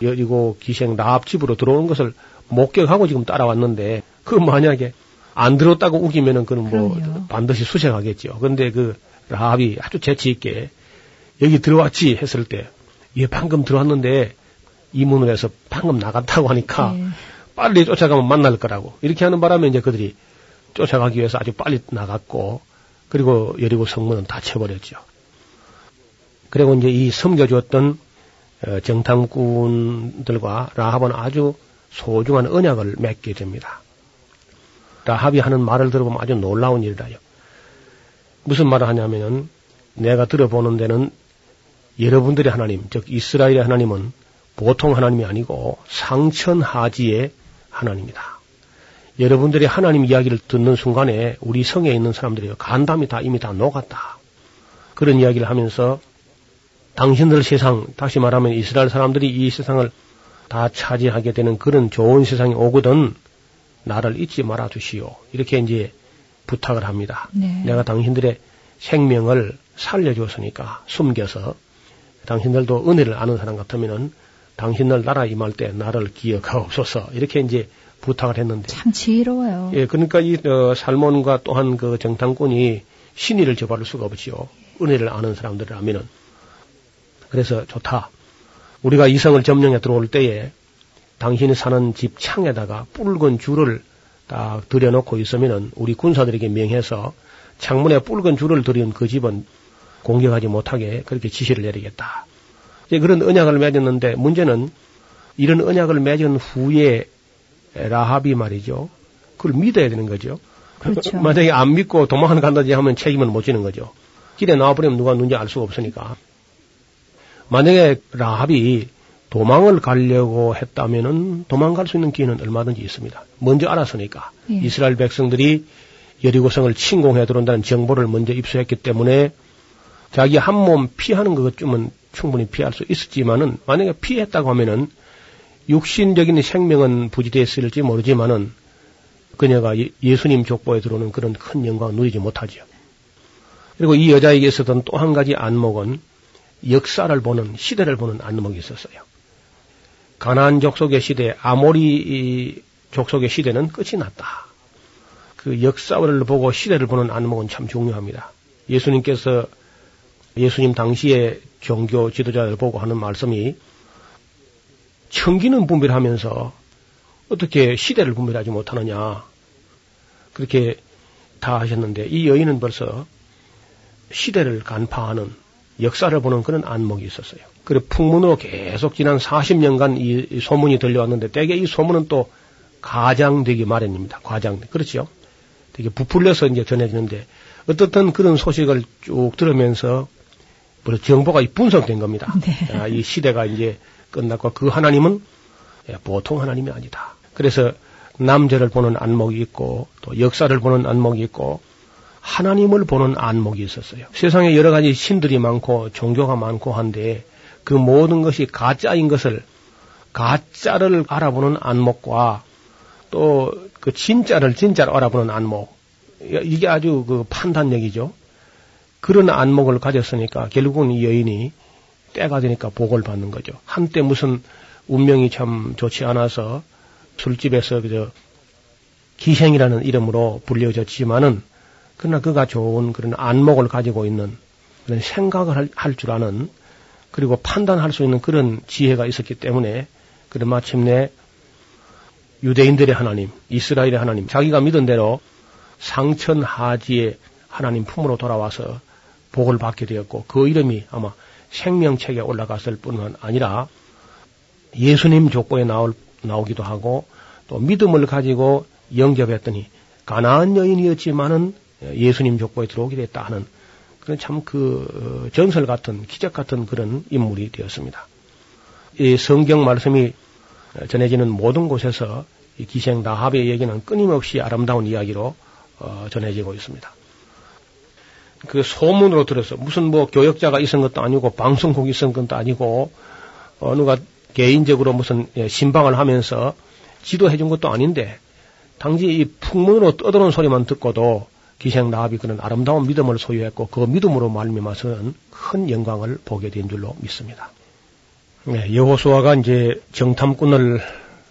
여리고 기생 라합 집으로 들어오는 것을 목격하고 지금 따라왔는데 그 만약에 안 들었다고 우기면은 그는 뭐 그럼요. 반드시 수색하겠죠. 그런데 그 라합이 아주 재치 있게 여기 들어왔지 했을 때 예, 방금 들어왔는데 이문을 해서 방금 나갔다고 하니까 네. 빨리 쫓아가면 만날 거라고. 이렇게 하는 바람에 이제 그들이 쫓아가기 위해서 아주 빨리 나갔고, 그리고 여리고 성문은 닫혀버렸죠. 그리고 이제 이 섬겨주었던 어, 정탐꾼들과 라합은 아주 소중한 언약을 맺게 됩니다. 라합이 하는 말을 들어보면 아주 놀라운 일이라요. 무슨 말을 하냐면은 내가 들어보는 데는 여러분들의 하나님, 즉 이스라엘의 하나님은 보통 하나님이 아니고 상천하지의 하나님이다. 여러분들이 하나님 이야기를 듣는 순간에 우리 성에 있는 사람들이 간담이 다 이미 다 녹았다. 그런 이야기를 하면서 당신들 세상, 다시 말하면 이스라엘 사람들이 이 세상을 다 차지하게 되는 그런 좋은 세상이 오거든 나를 잊지 말아 주시오. 이렇게 이제 부탁을 합니다. 네. 내가 당신들의 생명을 살려줬으니까 숨겨서 당신들도 은혜를 아는 사람 같으면은 당신들 나라 임할 때 나를 기억하옵소서 이렇게 이제 부탁을 했는데 참 지혜로워요. 예, 그러니까 이 어, 살몬과 또한 그 정탐꾼이 신의를 저버릴 수가 없지요. 은혜를 아는 사람들이라면은 그래서 좋다. 우리가 이성을 점령해 들어올 때에 당신이 사는 집 창에다가 붉은 줄을 딱 들여놓고 있으면은 우리 군사들에게 명해서 창문에 붉은 줄을 들인 그 집은 공격하지 못하게 그렇게 지시를 내리겠다. 이제 그런 언약을 맺었는데 문제는 이런 언약을 맺은 후에 라합이 말이죠. 그걸 믿어야 되는 거죠. 그렇죠. 만약에 안 믿고 도망을 간다지 하면 책임을 못 지는 거죠. 길에 나와버리면 누가 누군지 알 수가 없으니까. 만약에 라합이 도망을 가려고 했다면은 도망갈 수 있는 기회는 얼마든지 있습니다. 먼저 알았으니까. 예. 이스라엘 백성들이 여리고성을 침공해 들어온다는 정보를 먼저 입수했기 때문에 자기 한 몸 피하는 것쯤은 충분히 피할 수 있었지만은 만약에 피했다고 하면은 육신적인 생명은 부지됐을지 모르지만은 그녀가 예- 예수님 족보에 들어오는 그런 큰 영광을 누리지 못하죠. 그리고 이 여자에게 있었던 또 한 가지 안목은 역사를 보는 시대를 보는 안목이 있었어요. 가나안 족속의 시대, 아모리 족속의 시대는 끝이 났다. 그 역사를 보고 시대를 보는 안목은 참 중요합니다. 예수님께서 예수님 당시의 종교 지도자를 보고 하는 말씀이 청기는 분별하면서 어떻게 시대를 분별하지 못하느냐. 그렇게 다 하셨는데 이 여인은 벌써 시대를 간파하는 역사를 보는 그런 안목이 있었어요. 그리고 풍문으로 계속 지난 40년간 이, 이 소문이 들려왔는데 대개 이 소문은 또 가장되기 마련입니다. 과장. 그렇죠? 되게 부풀려서 이제 전해지는데 어떻든 그런 소식을 쭉 들으면서 정보가 분석된 겁니다. 네. 아, 이 시대가 이제 끝났고 그 하나님은 예, 보통 하나님이 아니다. 그래서 남자를 보는 안목이 있고 또 역사를 보는 안목이 있고 하나님을 보는 안목이 있었어요. 세상에 여러 가지 신들이 많고 종교가 많고 한데 그 모든 것이 가짜인 것을 가짜를 알아보는 안목과 또 그 진짜를 진짜로 알아보는 안목 이게 아주 그 판단력이죠. 그런 안목을 가졌으니까 결국은 이 여인이 때가 되니까 복을 받는 거죠. 한때 무슨 운명이 참 좋지 않아서 술집에서 그저 기생이라는 이름으로 불려졌지만은 그러나 그가 좋은 그런 안목을 가지고 있는 그런 생각을 할 줄 아는 그리고 판단할 수 있는 그런 지혜가 있었기 때문에 그런 마침내 유대인들의 하나님, 이스라엘의 하나님, 자기가 믿은 대로 상천 하지의 하나님 품으로 돌아와서 복을 받게 되었고 그 이름이 아마 생명책에 올라갔을 뿐만 아니라 예수님 족보에 나올, 나오기도 하고 또 믿음을 가지고 영접했더니 가나안 여인이었지만은 예수님 족보에 들어오게 됐다 하는 그런 참 그 전설 같은 기적 같은 그런 인물이 되었습니다. 이 성경 말씀이 전해지는 모든 곳에서 이 기생 나합의 얘기는 끊임없이 아름다운 이야기로 어, 전해지고 있습니다. 그 소문으로 들어서 무슨 뭐 교역자가 있은 것도 아니고 방송국이 있은 것도 아니고 어느가 개인적으로 무슨 예, 신방을 하면서 지도해 준 것도 아닌데 당시 이 풍문으로 떠드는 소리만 듣고도 기생 나합이 그런 아름다운 믿음을 소유했고 그 믿음으로 말미암아서는 큰 영광을 보게 된 줄로 믿습니다. 네, 여호수아가 이제 정탐꾼을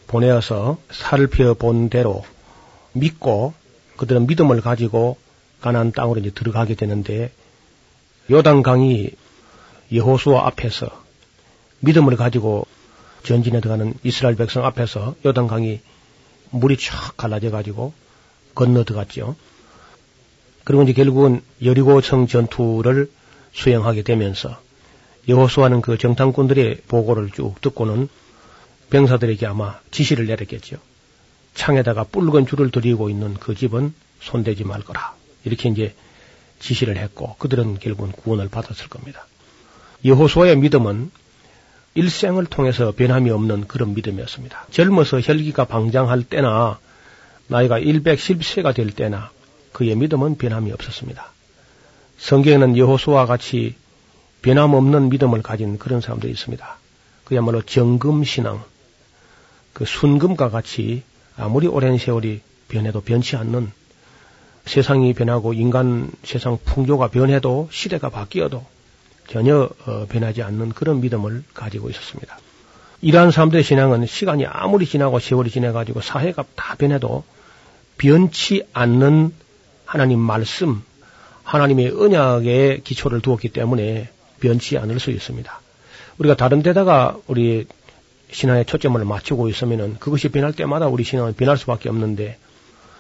보내어서 살펴본 대로 믿고 그들은 믿음을 가지고 가나안 땅으로 이제 들어가게 되는데 요단강이 여호수아 앞에서 믿음을 가지고 전진해 들어가는 이스라엘 백성 앞에서 요단강이 물이 쫙 갈라져 가지고 건너 들어갔죠. 그리고 이제 결국은 여리고성 전투를 수행하게 되면서 여호수아는 그 정탐꾼들의 보고를 쭉 듣고는 병사들에게 아마 지시를 내렸겠죠. 창에다가 붉은 줄을 들이고 있는 그 집은 손대지 말 거라. 이렇게 이제 지시를 했고 그들은 결국은 구원을 받았을 겁니다. 여호수아의 믿음은 일생을 통해서 변함이 없는 그런 믿음이었습니다. 젊어서 혈기가 방장할 때나 나이가 110세가 될 때나 그의 믿음은 변함이 없었습니다. 성경에는 여호수아와 같이 변함없는 믿음을 가진 그런 사람들이 있습니다. 그야말로 정금신앙, 그 순금과 같이 아무리 오랜 세월이 변해도 변치 않는 세상이 변하고 인간 세상 풍조가 변해도 시대가 바뀌어도 전혀 어, 변하지 않는 그런 믿음을 가지고 있었습니다. 이러한 사람들의 신앙은 시간이 아무리 지나고 세월이 지나가지고 사회가 다 변해도 변치 않는 하나님 말씀, 하나님의 언약에 기초를 두었기 때문에 변치 않을 수 있습니다. 우리가 다른 데다가 우리 신앙의 초점을 맞추고 있으면은 그것이 변할 때마다 우리 신앙은 변할 수밖에 없는데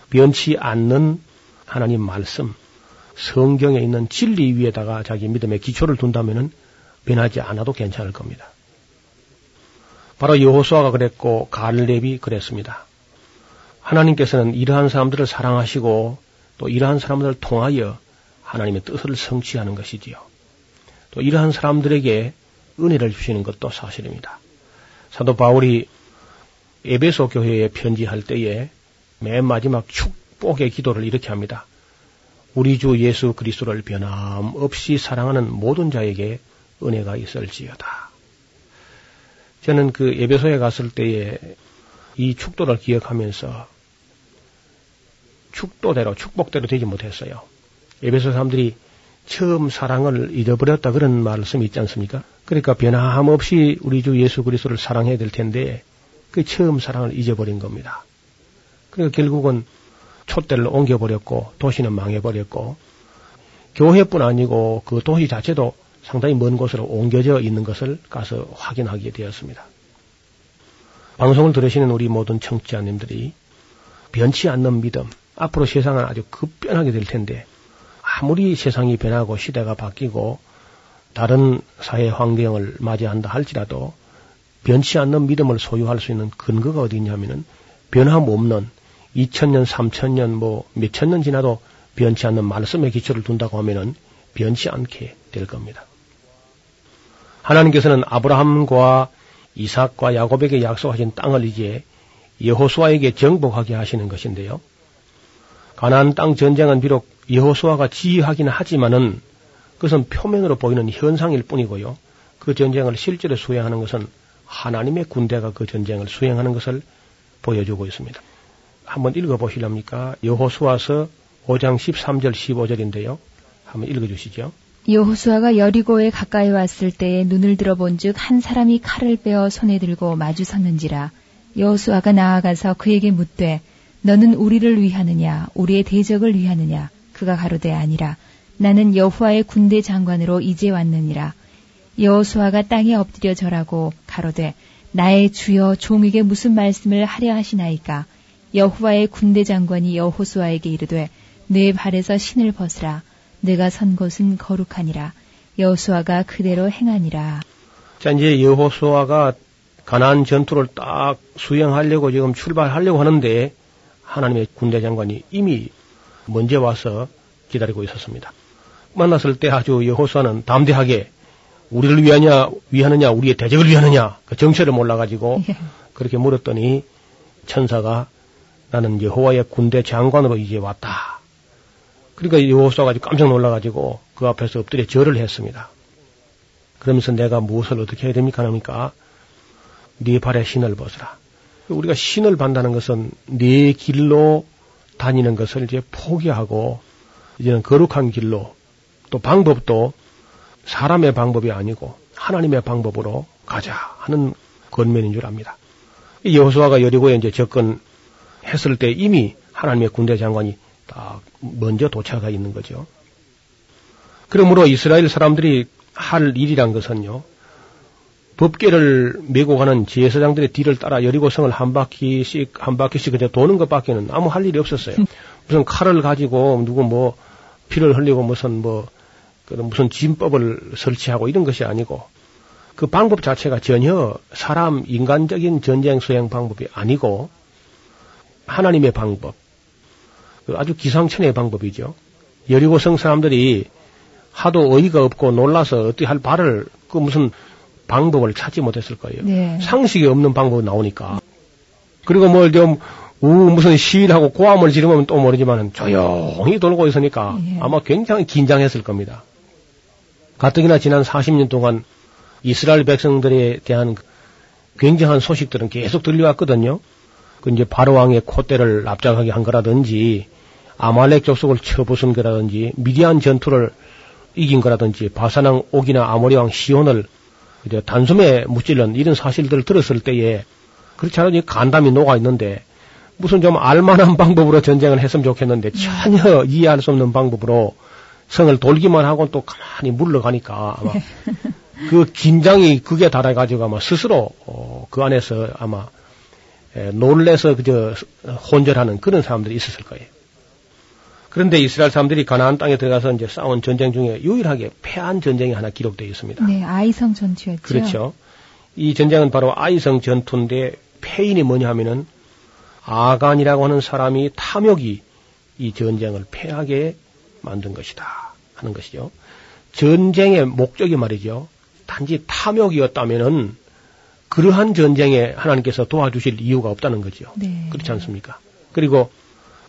변치 않는 하나님 말씀, 성경에 있는 진리 위에다가 자기 믿음의 기초를 둔다면은 변하지 않아도 괜찮을 겁니다. 바로 여호수아가 그랬고 갈렙이 그랬습니다. 하나님께서는 이러한 사람들을 사랑하시고 또 이러한 사람들을 통하여 하나님의 뜻을 성취하는 것이지요. 또 이러한 사람들에게 은혜를 주시는 것도 사실입니다. 사도 바울이 에베소 교회에 편지할 때에 맨 마지막 축복의 기도를 이렇게 합니다. 우리 주 예수 그리스도를 변함없이 사랑하는 모든 자에게 은혜가 있을지어다. 저는 그 예배소에 갔을 때에 이 축도를 기억하면서 축도대로 축복대로 되지 못했어요. 예배소 사람들이 처음 사랑을 잃어버렸다 그런 말씀이 있지 않습니까? 그러니까 변함없이 우리 주 예수 그리스도를 사랑해야 될 텐데 그 처음 사랑을 잊어버린 겁니다. 그러니까 결국은 촛대를 옮겨버렸고 도시는 망해버렸고 교회뿐 아니고 그 도시 자체도 상당히 먼 곳으로 옮겨져 있는 것을 가서 확인하게 되었습니다. 방송을 들으시는 우리 모든 청취자님들이 변치 않는 믿음, 앞으로 세상은 아주 급변하게 될 텐데 아무리 세상이 변하고 시대가 바뀌고 다른 사회 환경을 맞이한다 할지라도 변치 않는 믿음을 소유할 수 있는 근거가 어디 있냐면은 변함없는 2000년, 3000년, 뭐 몇천 년 지나도 변치 않는 말씀의 기초를 둔다고 하면은 변치 않게 될 겁니다. 하나님께서는 아브라함과 이삭과 야곱에게 약속하신 땅을 이제 여호수아에게 정복하게 하시는 것인데요. 가나안 땅 전쟁은 비록 여호수아가 지휘하기는 하지만은 그것은 표면으로 보이는 현상일 뿐이고요. 그 전쟁을 실제로 수행하는 것은 하나님의 군대가 그 전쟁을 수행하는 것을 보여주고 있습니다. 한번 읽어보실랍니까? 여호수아서 5장 13절 15절인데요. 한번 읽어주시죠. 여호수아가 여리고에 가까이 왔을 때에 눈을 들어본즉 한 사람이 칼을 빼어 손에 들고 마주 섰는지라 여호수아가 나아가서 그에게 묻되 너는 우리를 위하느냐? 우리의 대적을 위하느냐? 그가 가로되 아니라 나는 여호와의 군대 장관으로 이제 왔느니라. 여호수아가 땅에 엎드려 절하고 가로되 나의 주여 종에게 무슨 말씀을 하려 하시나이까? 여호와의 군대 장관이 여호수아에게 이르되 내 발에서 신을 벗으라. 내가 선 곳은 거룩하니라. 여호수아가 그대로 행하니라. 자 이제 여호수아가 가나안 전투를 딱 수행하려고 지금 출발하려고 하는데 하나님의 군대 장관이 이미 먼저 와서 기다리고 있었습니다. 만났을 때 아주 여호수아는 담대하게 우리를 위하냐 위하느냐 우리의 대적을 위하느냐 그 정체를 몰라가지고 예. 그렇게 물었더니 천사가 나는 여호와의 군대 장관으로 이제 왔다. 그러니까 여호수아가 깜짝 놀라가지고 그 앞에서 엎드려 절을 했습니다. 그러면서 내가 무엇을 어떻게 해야 됩니까? 하니까 네 발에 신을 벗으라. 우리가 신을 반다는 것은 네 길로 다니는 것을 이제 포기하고 이제는 거룩한 길로 또 방법도 사람의 방법이 아니고 하나님의 방법으로 가자 하는 권면인 줄 압니다. 여호수아가 여리고에 이제 접근했을 때 이미 하나님의 군대 장관이 딱 먼저 도착하 있는 거죠. 그러므로 이스라엘 사람들이 할 일이란 것은요, 법계를 메고 가는 제사장들의 뒤를 따라 여리고성을 한 바퀴씩 한 바퀴씩 그냥 도는 것밖에는 아무 할 일이 없었어요. 무슨 칼을 가지고 누구 뭐 피를 흘리고 무슨 뭐 무슨 진법을 설치하고 이런 것이 아니고 그 방법 자체가 전혀 사람 인간적인 전쟁 수행 방법이 아니고 하나님의 방법 그 아주 기상천외의 방법이죠. 여리고성 사람들이 하도 어이가 없고 놀라서 어떻게 할 발을 그 무슨 방법을 찾지 못했을 거예요. 네. 상식이 없는 방법이 나오니까. 그리고 뭘 좀 우 무슨 시일하고 고함을 지르면 또 모르지만 조용히 돌고 있으니까 예. 아마 굉장히 긴장했을 겁니다. 가뜩이나 지난 40년 동안 이스라엘 백성들에 대한 굉장한 소식들은 계속 들려왔거든요. 그 이제 바로왕의 콧대를 납작하게 한 거라든지 아말렉 족속을 쳐부순 거라든지 미디안 전투를 이긴 거라든지 바사낭 옥이나 아모리왕 시온을 이제 단숨에 무찔른 이런 사실들을 들었을 때에 그렇지 않아도 간담이 녹아 있는데 무슨 좀 알만한 방법으로 전쟁을 했으면 좋겠는데 전혀 이해할 수 없는 방법으로 성을 돌기만 하고 또 가만히 물러가니까 아마 그 긴장이 그게 달아가지고 아마 스스로 어, 그 안에서 아마 에, 놀래서 그저 혼절하는 그런 사람들이 있었을 거예요. 그런데 이스라엘 사람들이 가나안 땅에 들어가서 이제 싸운 전쟁 중에 유일하게 패한 전쟁이 하나 기록되어 있습니다. 네, 아이성 전투였죠. 그렇죠. 이 전쟁은 바로 아이성 전투인데 패인이 뭐냐 하면은 아간이라고 하는 사람이 탐욕이 이 전쟁을 패하게 만든 것이다 하는 것이죠. 전쟁의 목적이 말이죠. 단지 탐욕이었다면은 그러한 전쟁에 하나님께서 도와주실 이유가 없다는 거죠. 네. 그렇지 않습니까? 그리고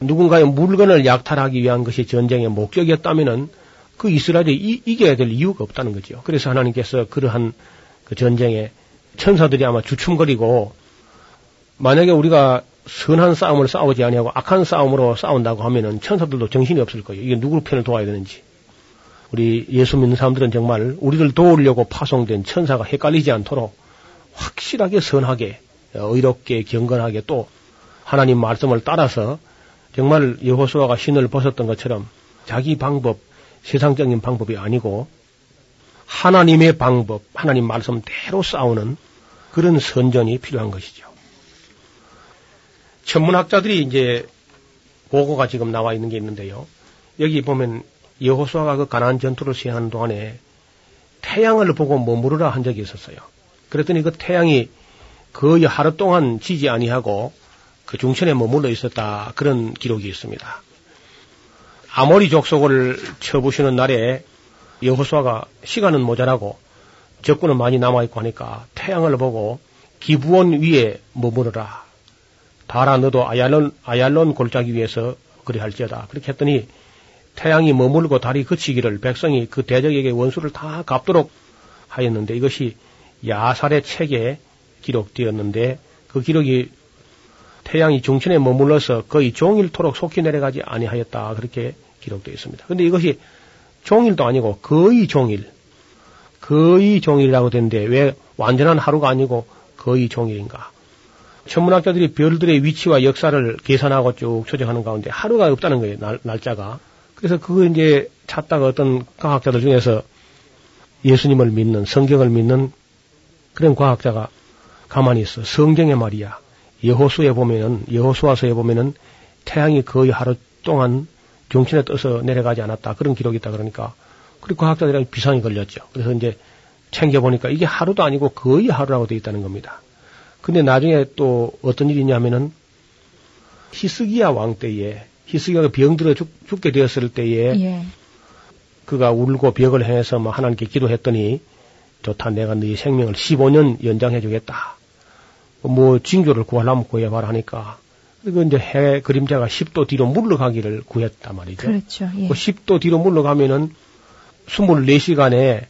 누군가의 물건을 약탈하기 위한 것이 전쟁의 목적이었다면은 그 이스라엘이 이, 이겨야 될 이유가 없다는 거죠. 그래서 하나님께서 그러한 그 전쟁에 천사들이 아마 주춤거리고 만약에 우리가 선한 싸움을 싸우지 아니하고 악한 싸움으로 싸운다고 하면은 천사들도 정신이 없을 거예요. 이게 누구 편을 도와야 되는지. 우리 예수 믿는 사람들은 정말 우리를 도우려고 파송된 천사가 헷갈리지 않도록 확실하게 선하게 의롭게 경건하게 또 하나님 말씀을 따라서 정말 여호수아가 신을 벗었던 것처럼 자기 방법 세상적인 방법이 아니고 하나님의 방법 하나님 말씀대로 싸우는 그런 선전이 필요한 것이죠. 천문학자들이 이제 보고가 지금 나와 있는 게 있는데요. 여기 보면 여호수아가 그 가나안 전투를 시행하는 동안에 태양을 보고 머무르라 한 적이 있었어요. 그랬더니 그 태양이 거의 하루 동안 지지 아니하고 그 중천에 머물러 있었다 그런 기록이 있습니다. 아모리 족속을 쳐부시는 날에 여호수아가 시간은 모자라고 적군은 많이 남아 있고 하니까 태양을 보고 기부원 위에 머무르라 다라 너도 아얄론, 아얄론 골짜기 위에서 그리 할지어다. 그렇게 했더니 태양이 머물고 달이 그치기를 백성이 그 대적에게 원수를 다 갚도록 하였는데 이것이 야살의 책에 기록되었는데 그 기록이 태양이 중천에 머물러서 거의 종일토록 속히 내려가지 아니하였다 그렇게 기록되어 있습니다. 근데 이것이 종일도 아니고 거의 종일, 거의 종일이라고 되는데 왜 완전한 하루가 아니고 거의 종일인가? 천문학자들이 별들의 위치와 역사를 계산하고 쭉 추적하는 가운데 하루가 없다는 거예요, 날, 날짜가. 그래서 그거 이제 찾다가 어떤 과학자들 중에서 예수님을 믿는, 성경을 믿는 그런 과학자가 가만히 있어. 성경에 말이야. 여호수에 보면은, 여호수아서에 보면은 태양이 거의 하루 동안 경신에 떠서 내려가지 않았다. 그런 기록이 있다 그러니까. 그리고 과학자들이랑 비상이 걸렸죠. 그래서 이제 챙겨 보니까 이게 하루도 아니고 거의 하루라고 되어 있다는 겁니다. 근데 나중에 또 어떤 일이 있냐면은 히스기야 왕 때에 히스기야가 병들어 죽, 게 되었을 때에 예. 그가 울고 벽을 행해서 뭐 하나님께 기도했더니 좋다 내가 너희 생명을 15년 연장해 주겠다. 뭐 징조를 구하려면 구해봐라 하니까 그리고 이제 해 그림자가 10도 뒤로 물러가기를 구했단 말이죠. 그렇죠. 예. 그 10도 뒤로 물러가면은 24시간에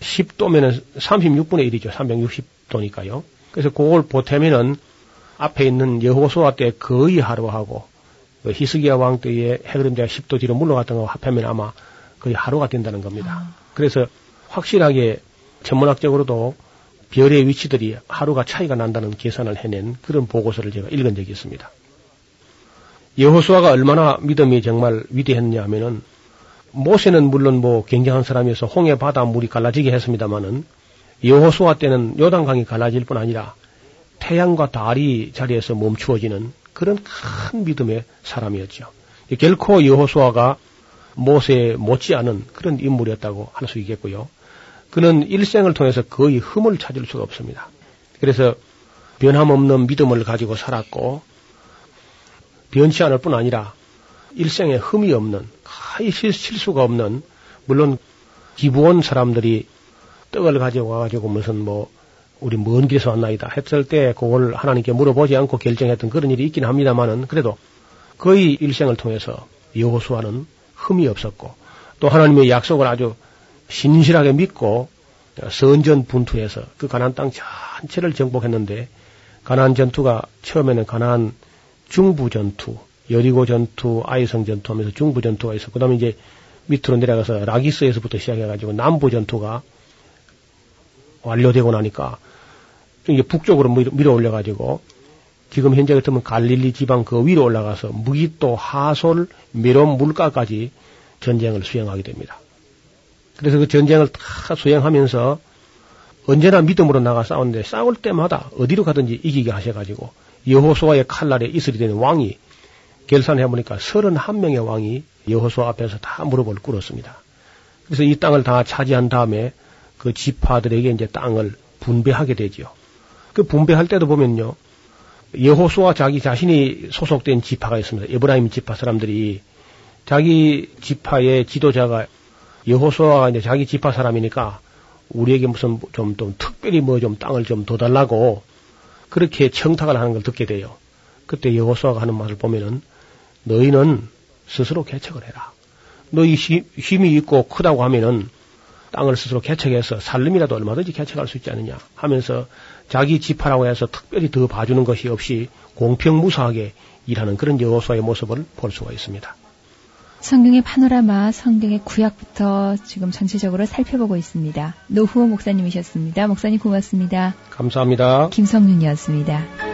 10도면은 36분의 1이죠. 360도니까요. 그래서 그걸 보태면은 앞에 있는 여호수아 때 거의 하루하고 그 히스기야 왕 때의 해그림자가 10도 뒤로 물러갔던 거 합하면 아마 거의 하루가 된다는 겁니다. 아. 그래서 확실하게 천문학적으로도 별의 위치들이 하루가 차이가 난다는 계산을 해낸 그런 보고서를 제가 읽은 적이 있습니다. 여호수아가 얼마나 믿음이 정말 위대했냐 하면은 모세는 물론 뭐 굉장한 사람이어서 홍해 바다 물이 갈라지게 했습니다마는 여호수아 때는 요단강이 갈라질 뿐 아니라 태양과 달이 자리에서 멈추어지는 그런 큰 믿음의 사람이었죠. 결코 여호수아가 모세에 못지않은 그런 인물이었다고 할 수 있겠고요. 그는 일생을 통해서 거의 흠을 찾을 수가 없습니다. 그래서 변함없는 믿음을 가지고 살았고 변치 않을 뿐 아니라 일생에 흠이 없는 거의 실수가 없는 물론 기부원 사람들이 떡을 가지고 와가지고 무슨 뭐 우리 먼 길에서 왔나이다 했을 때 그걸 하나님께 물어보지 않고 결정했던 그런 일이 있긴 합니다만은 그래도 거의 일생을 통해서 여호수아는 흠이 없었고 또 하나님의 약속을 아주 신실하게 믿고 선전 분투해서 그 가나안 땅 전체를 정복했는데 가나안 전투가 처음에는 가나안 중부 전투, 여리고 전투, 아이성 전투 하면서 중부 전투가 있었고 그다음에 이제 밑으로 내려가서 라기스에서부터 시작해 가지고 남부 전투가 완료되고 나니까 이제 북쪽으로 밀어 올려 가지고 지금 현재 같으면 갈릴리 지방 그 위로 올라가서 무기또 하솔 메론 물가까지 전쟁을 수행하게 됩니다. 그래서 그 전쟁을 다 수행하면서 언제나 믿음으로 나가 싸우는데 싸울 때마다 어디로 가든지 이기게 하셔가지고 여호수아의 칼날에 이슬이 되는 왕이 결산해 보니까 31명의 왕이 여호수아 앞에서 다 무릎을 꿇었습니다. 그래서 이 땅을 다 차지한 다음에 그 지파들에게 이제 땅을 분배하게 되지요. 그 분배할 때도 보면요. 여호수아 자기 자신이 소속된 지파가 있습니다. 에브라임 지파 사람들이 자기 지파의 지도자가 여호수아가 이제 자기 지파 사람이니까 우리에게 무슨 좀, 좀 특별히 뭐 좀 땅을 좀 더 달라고 그렇게 청탁을 하는 걸 듣게 돼요. 그때 여호수아가 하는 말을 보면은 너희는 스스로 개척을 해라. 너희 힘이 있고 크다고 하면은 땅을 스스로 개척해서 살림이라도 얼마든지 개척할 수 있지 않느냐 하면서 자기 지파라고 해서 특별히 더 봐주는 것이 없이 공평무사하게 일하는 그런 여호수아의 모습을 볼 수가 있습니다. 성경의 파노라마, 성경의 구약부터 지금 전체적으로 살펴보고 있습니다. 노후호 목사님이셨습니다. 목사님 고맙습니다. 감사합니다. 김성윤이었습니다.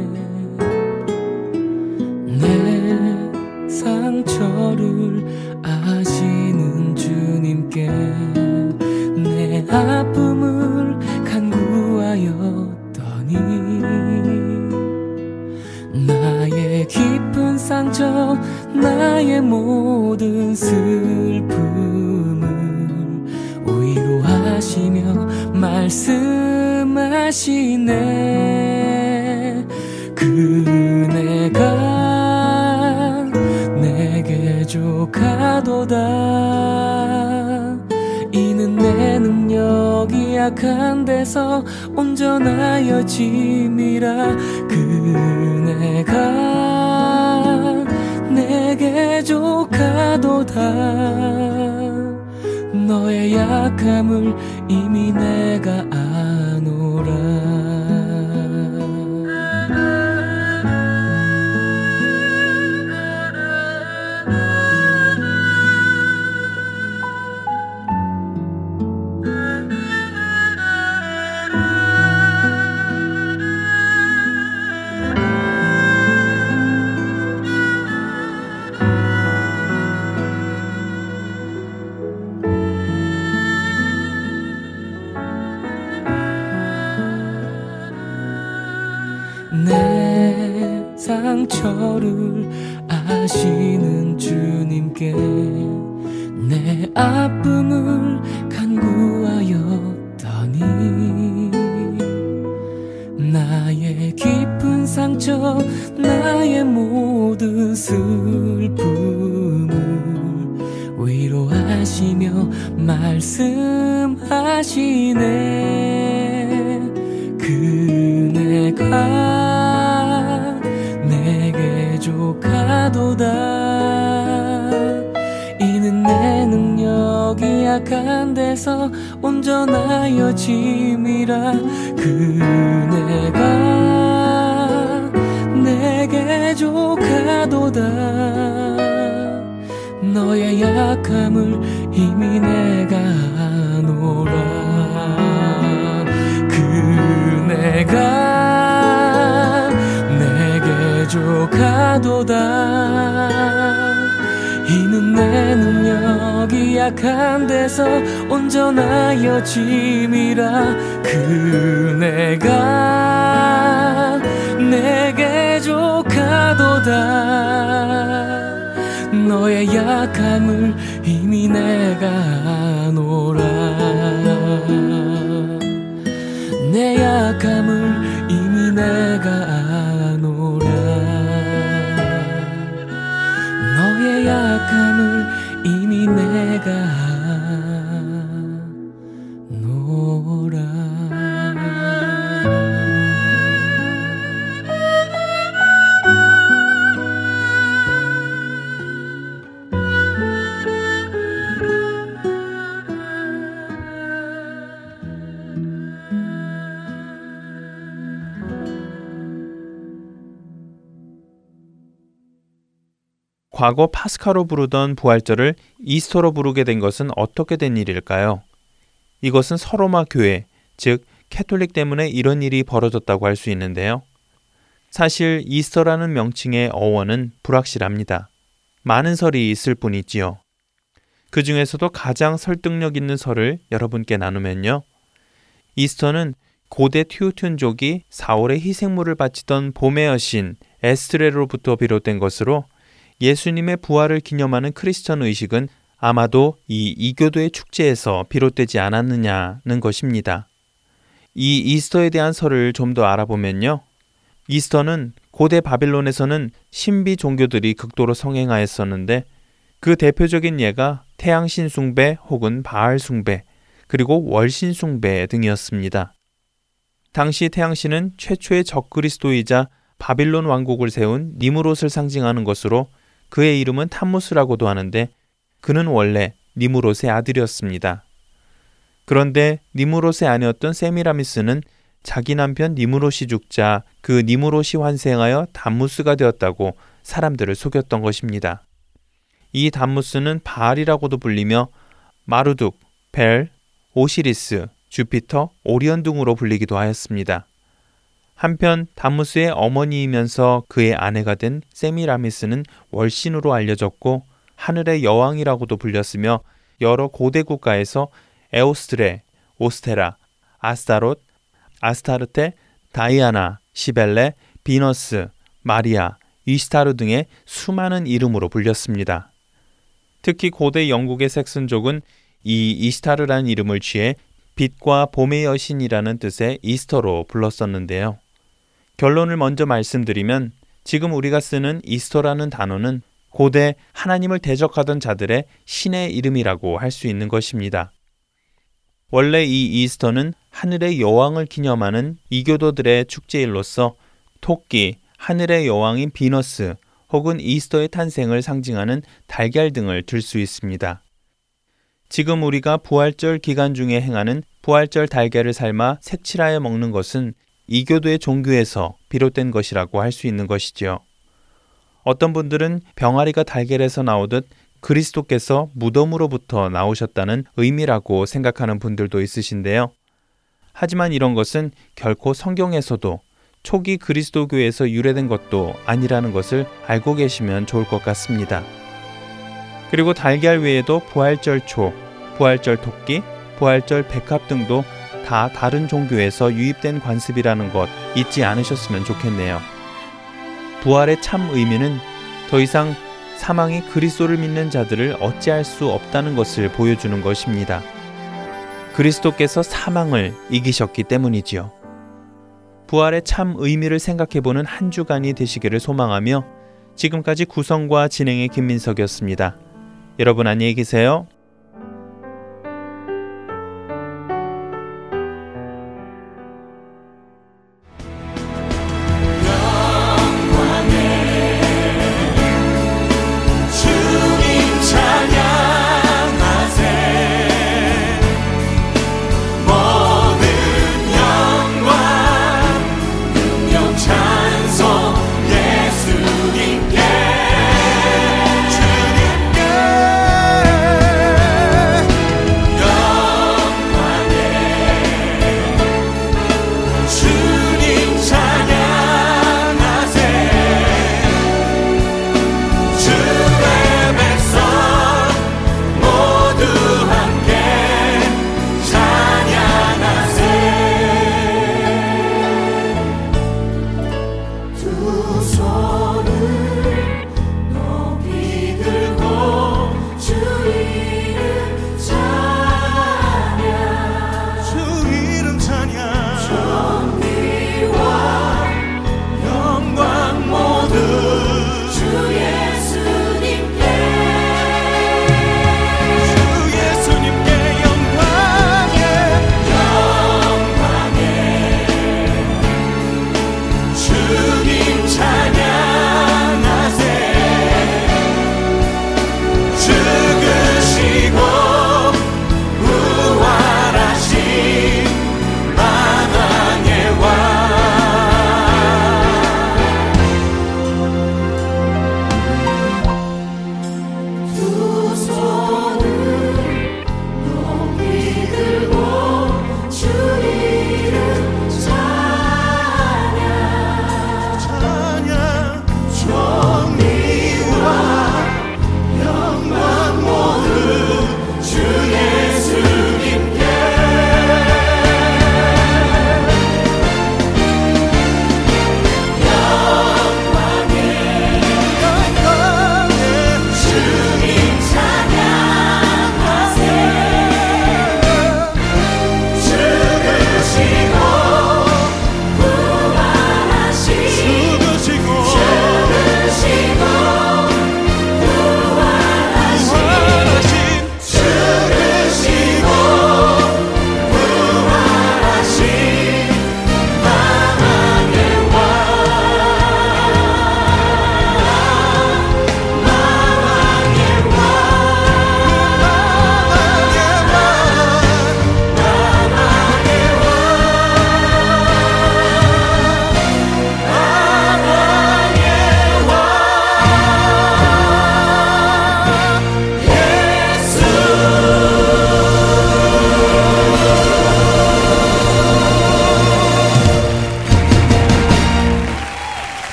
멈춰 나의 모든 슬픔을 위로하시며 말씀하시네. 그네가 내게 족하도다. 이는 내 능력이 약한 데서 온전하여짐이라. 그네가 부족하도다. 너의 약함을 이미 내가 아 처를 아시는 주님께 내 아픔을 간구하였더니 나의 깊은 상처 나의 모든 슬픔을 위로하시며 말씀하시네 약한 데서 온전하여 짐이라 그네가 내게 족하도다. 너의 약함을 이미 내가 아노라. 그네가 부족하도다 이는 내 능력이 약한 데서 온전하여 짐이라 그 내가 내게 족하도다. 너의 약함을 이미 내가 아노라. 내 약함을 이미 내가 과거 파스카로 부르던 부활절을 Easter로 부르게 된 것은 어떻게 된 일일까요? 이것은 서로마 교회, 즉 캐톨릭 때문에 이런 일이 벌어졌다고 할 수 있는데요. 사실 Easter라는 명칭의 어원은 불확실합니다. 많은 설이 있을 뿐이지요. 그 중에서도 가장 설득력 있는 설을 여러분께 나누면요. Easter는 고대 튜튼족이 4월에 희생물을 바치던 봄의 여신 에스트레로부터 비롯된 것으로 예수님의 부활을 기념하는 크리스천 의식은 아마도 이 이교도의 축제에서 비롯되지 않았느냐는 것입니다. 이 이스터에 대한 설을 좀 더 알아보면요. 이스터는 고대 바빌론에서는 신비 종교들이 극도로 성행하였었는데 그 대표적인 예가 태양신 숭배 혹은 바알 숭배 그리고 월신 숭배 등이었습니다. 당시 태양신은 최초의 적그리스도이자 바빌론 왕국을 세운 니무롯을 상징하는 것으로 그의 이름은 탐무스라고도 하는데 그는 원래 니무롯의 아들이었습니다. 그런데 니무롯의 아내였던 세미라미스는 자기 남편 니무롯이 죽자 그 니무롯이 환생하여 담무스가 되었다고 사람들을 속였던 것입니다. 이 담무스는 바알이라고도 불리며 마루둑, 벨, 오시리스, 주피터, 오리온 등으로 불리기도 하였습니다. 한편 다무스의 어머니이면서 그의 아내가 된 세미라미스는 월신으로 알려졌고 하늘의 여왕이라고도 불렸으며 여러 고대 국가에서 에오스트레, 오스테라, 아스타롯, 아스타르테, 다이아나, 시벨레, 비너스, 마리아, 이스타르 등의 수많은 이름으로 불렸습니다. 특히 고대 영국의 색슨족은 이 이스타르라는 이름을 취해 빛과 봄의 여신이라는 뜻의 이스터로 불렀었는데요. 결론을 먼저 말씀드리면 지금 우리가 쓰는 이스터라는 단어는 고대 하나님을 대적하던 자들의 신의 이름이라고 할 수 있는 것입니다. 원래 이 이스터는 하늘의 여왕을 기념하는 이교도들의 축제일로서 토끼, 하늘의 여왕인 비너스 혹은 이스터의 탄생을 상징하는 달걀 등을 들 수 있습니다. 지금 우리가 부활절 기간 중에 행하는 부활절 달걀을 삶아 색칠하여 먹는 것은 이교도의 종교에서 비롯된 것이라고 할 수 있는 것이지요. 어떤 분들은 병아리가 달걀에서 나오듯 그리스도께서 무덤으로부터 나오셨다는 의미라고 생각하는 분들도 있으신데요. 하지만 이런 것은 결코 성경에서도 초기 그리스도교에서 유래된 것도 아니라는 것을 알고 계시면 좋을 것 같습니다. 그리고 달걀 외에도 부활절 초, 부활절 토끼, 부활절 백합 등도 다 다른 종교에서 유입된 관습이라는 것 잊지 않으셨으면 좋겠네요. 부활의 참 의미는 더 이상 사망이 그리스도를 믿는 자들을 어찌할 수 없다는 것을 보여주는 것입니다. 그리스도께서 사망을 이기셨기 때문이지요. 부활의 참 의미를 생각해보는 한 주간이 되시기를 소망하며 지금까지 구성과 진행의 김민석이었습니다. 여러분 안녕히 계세요.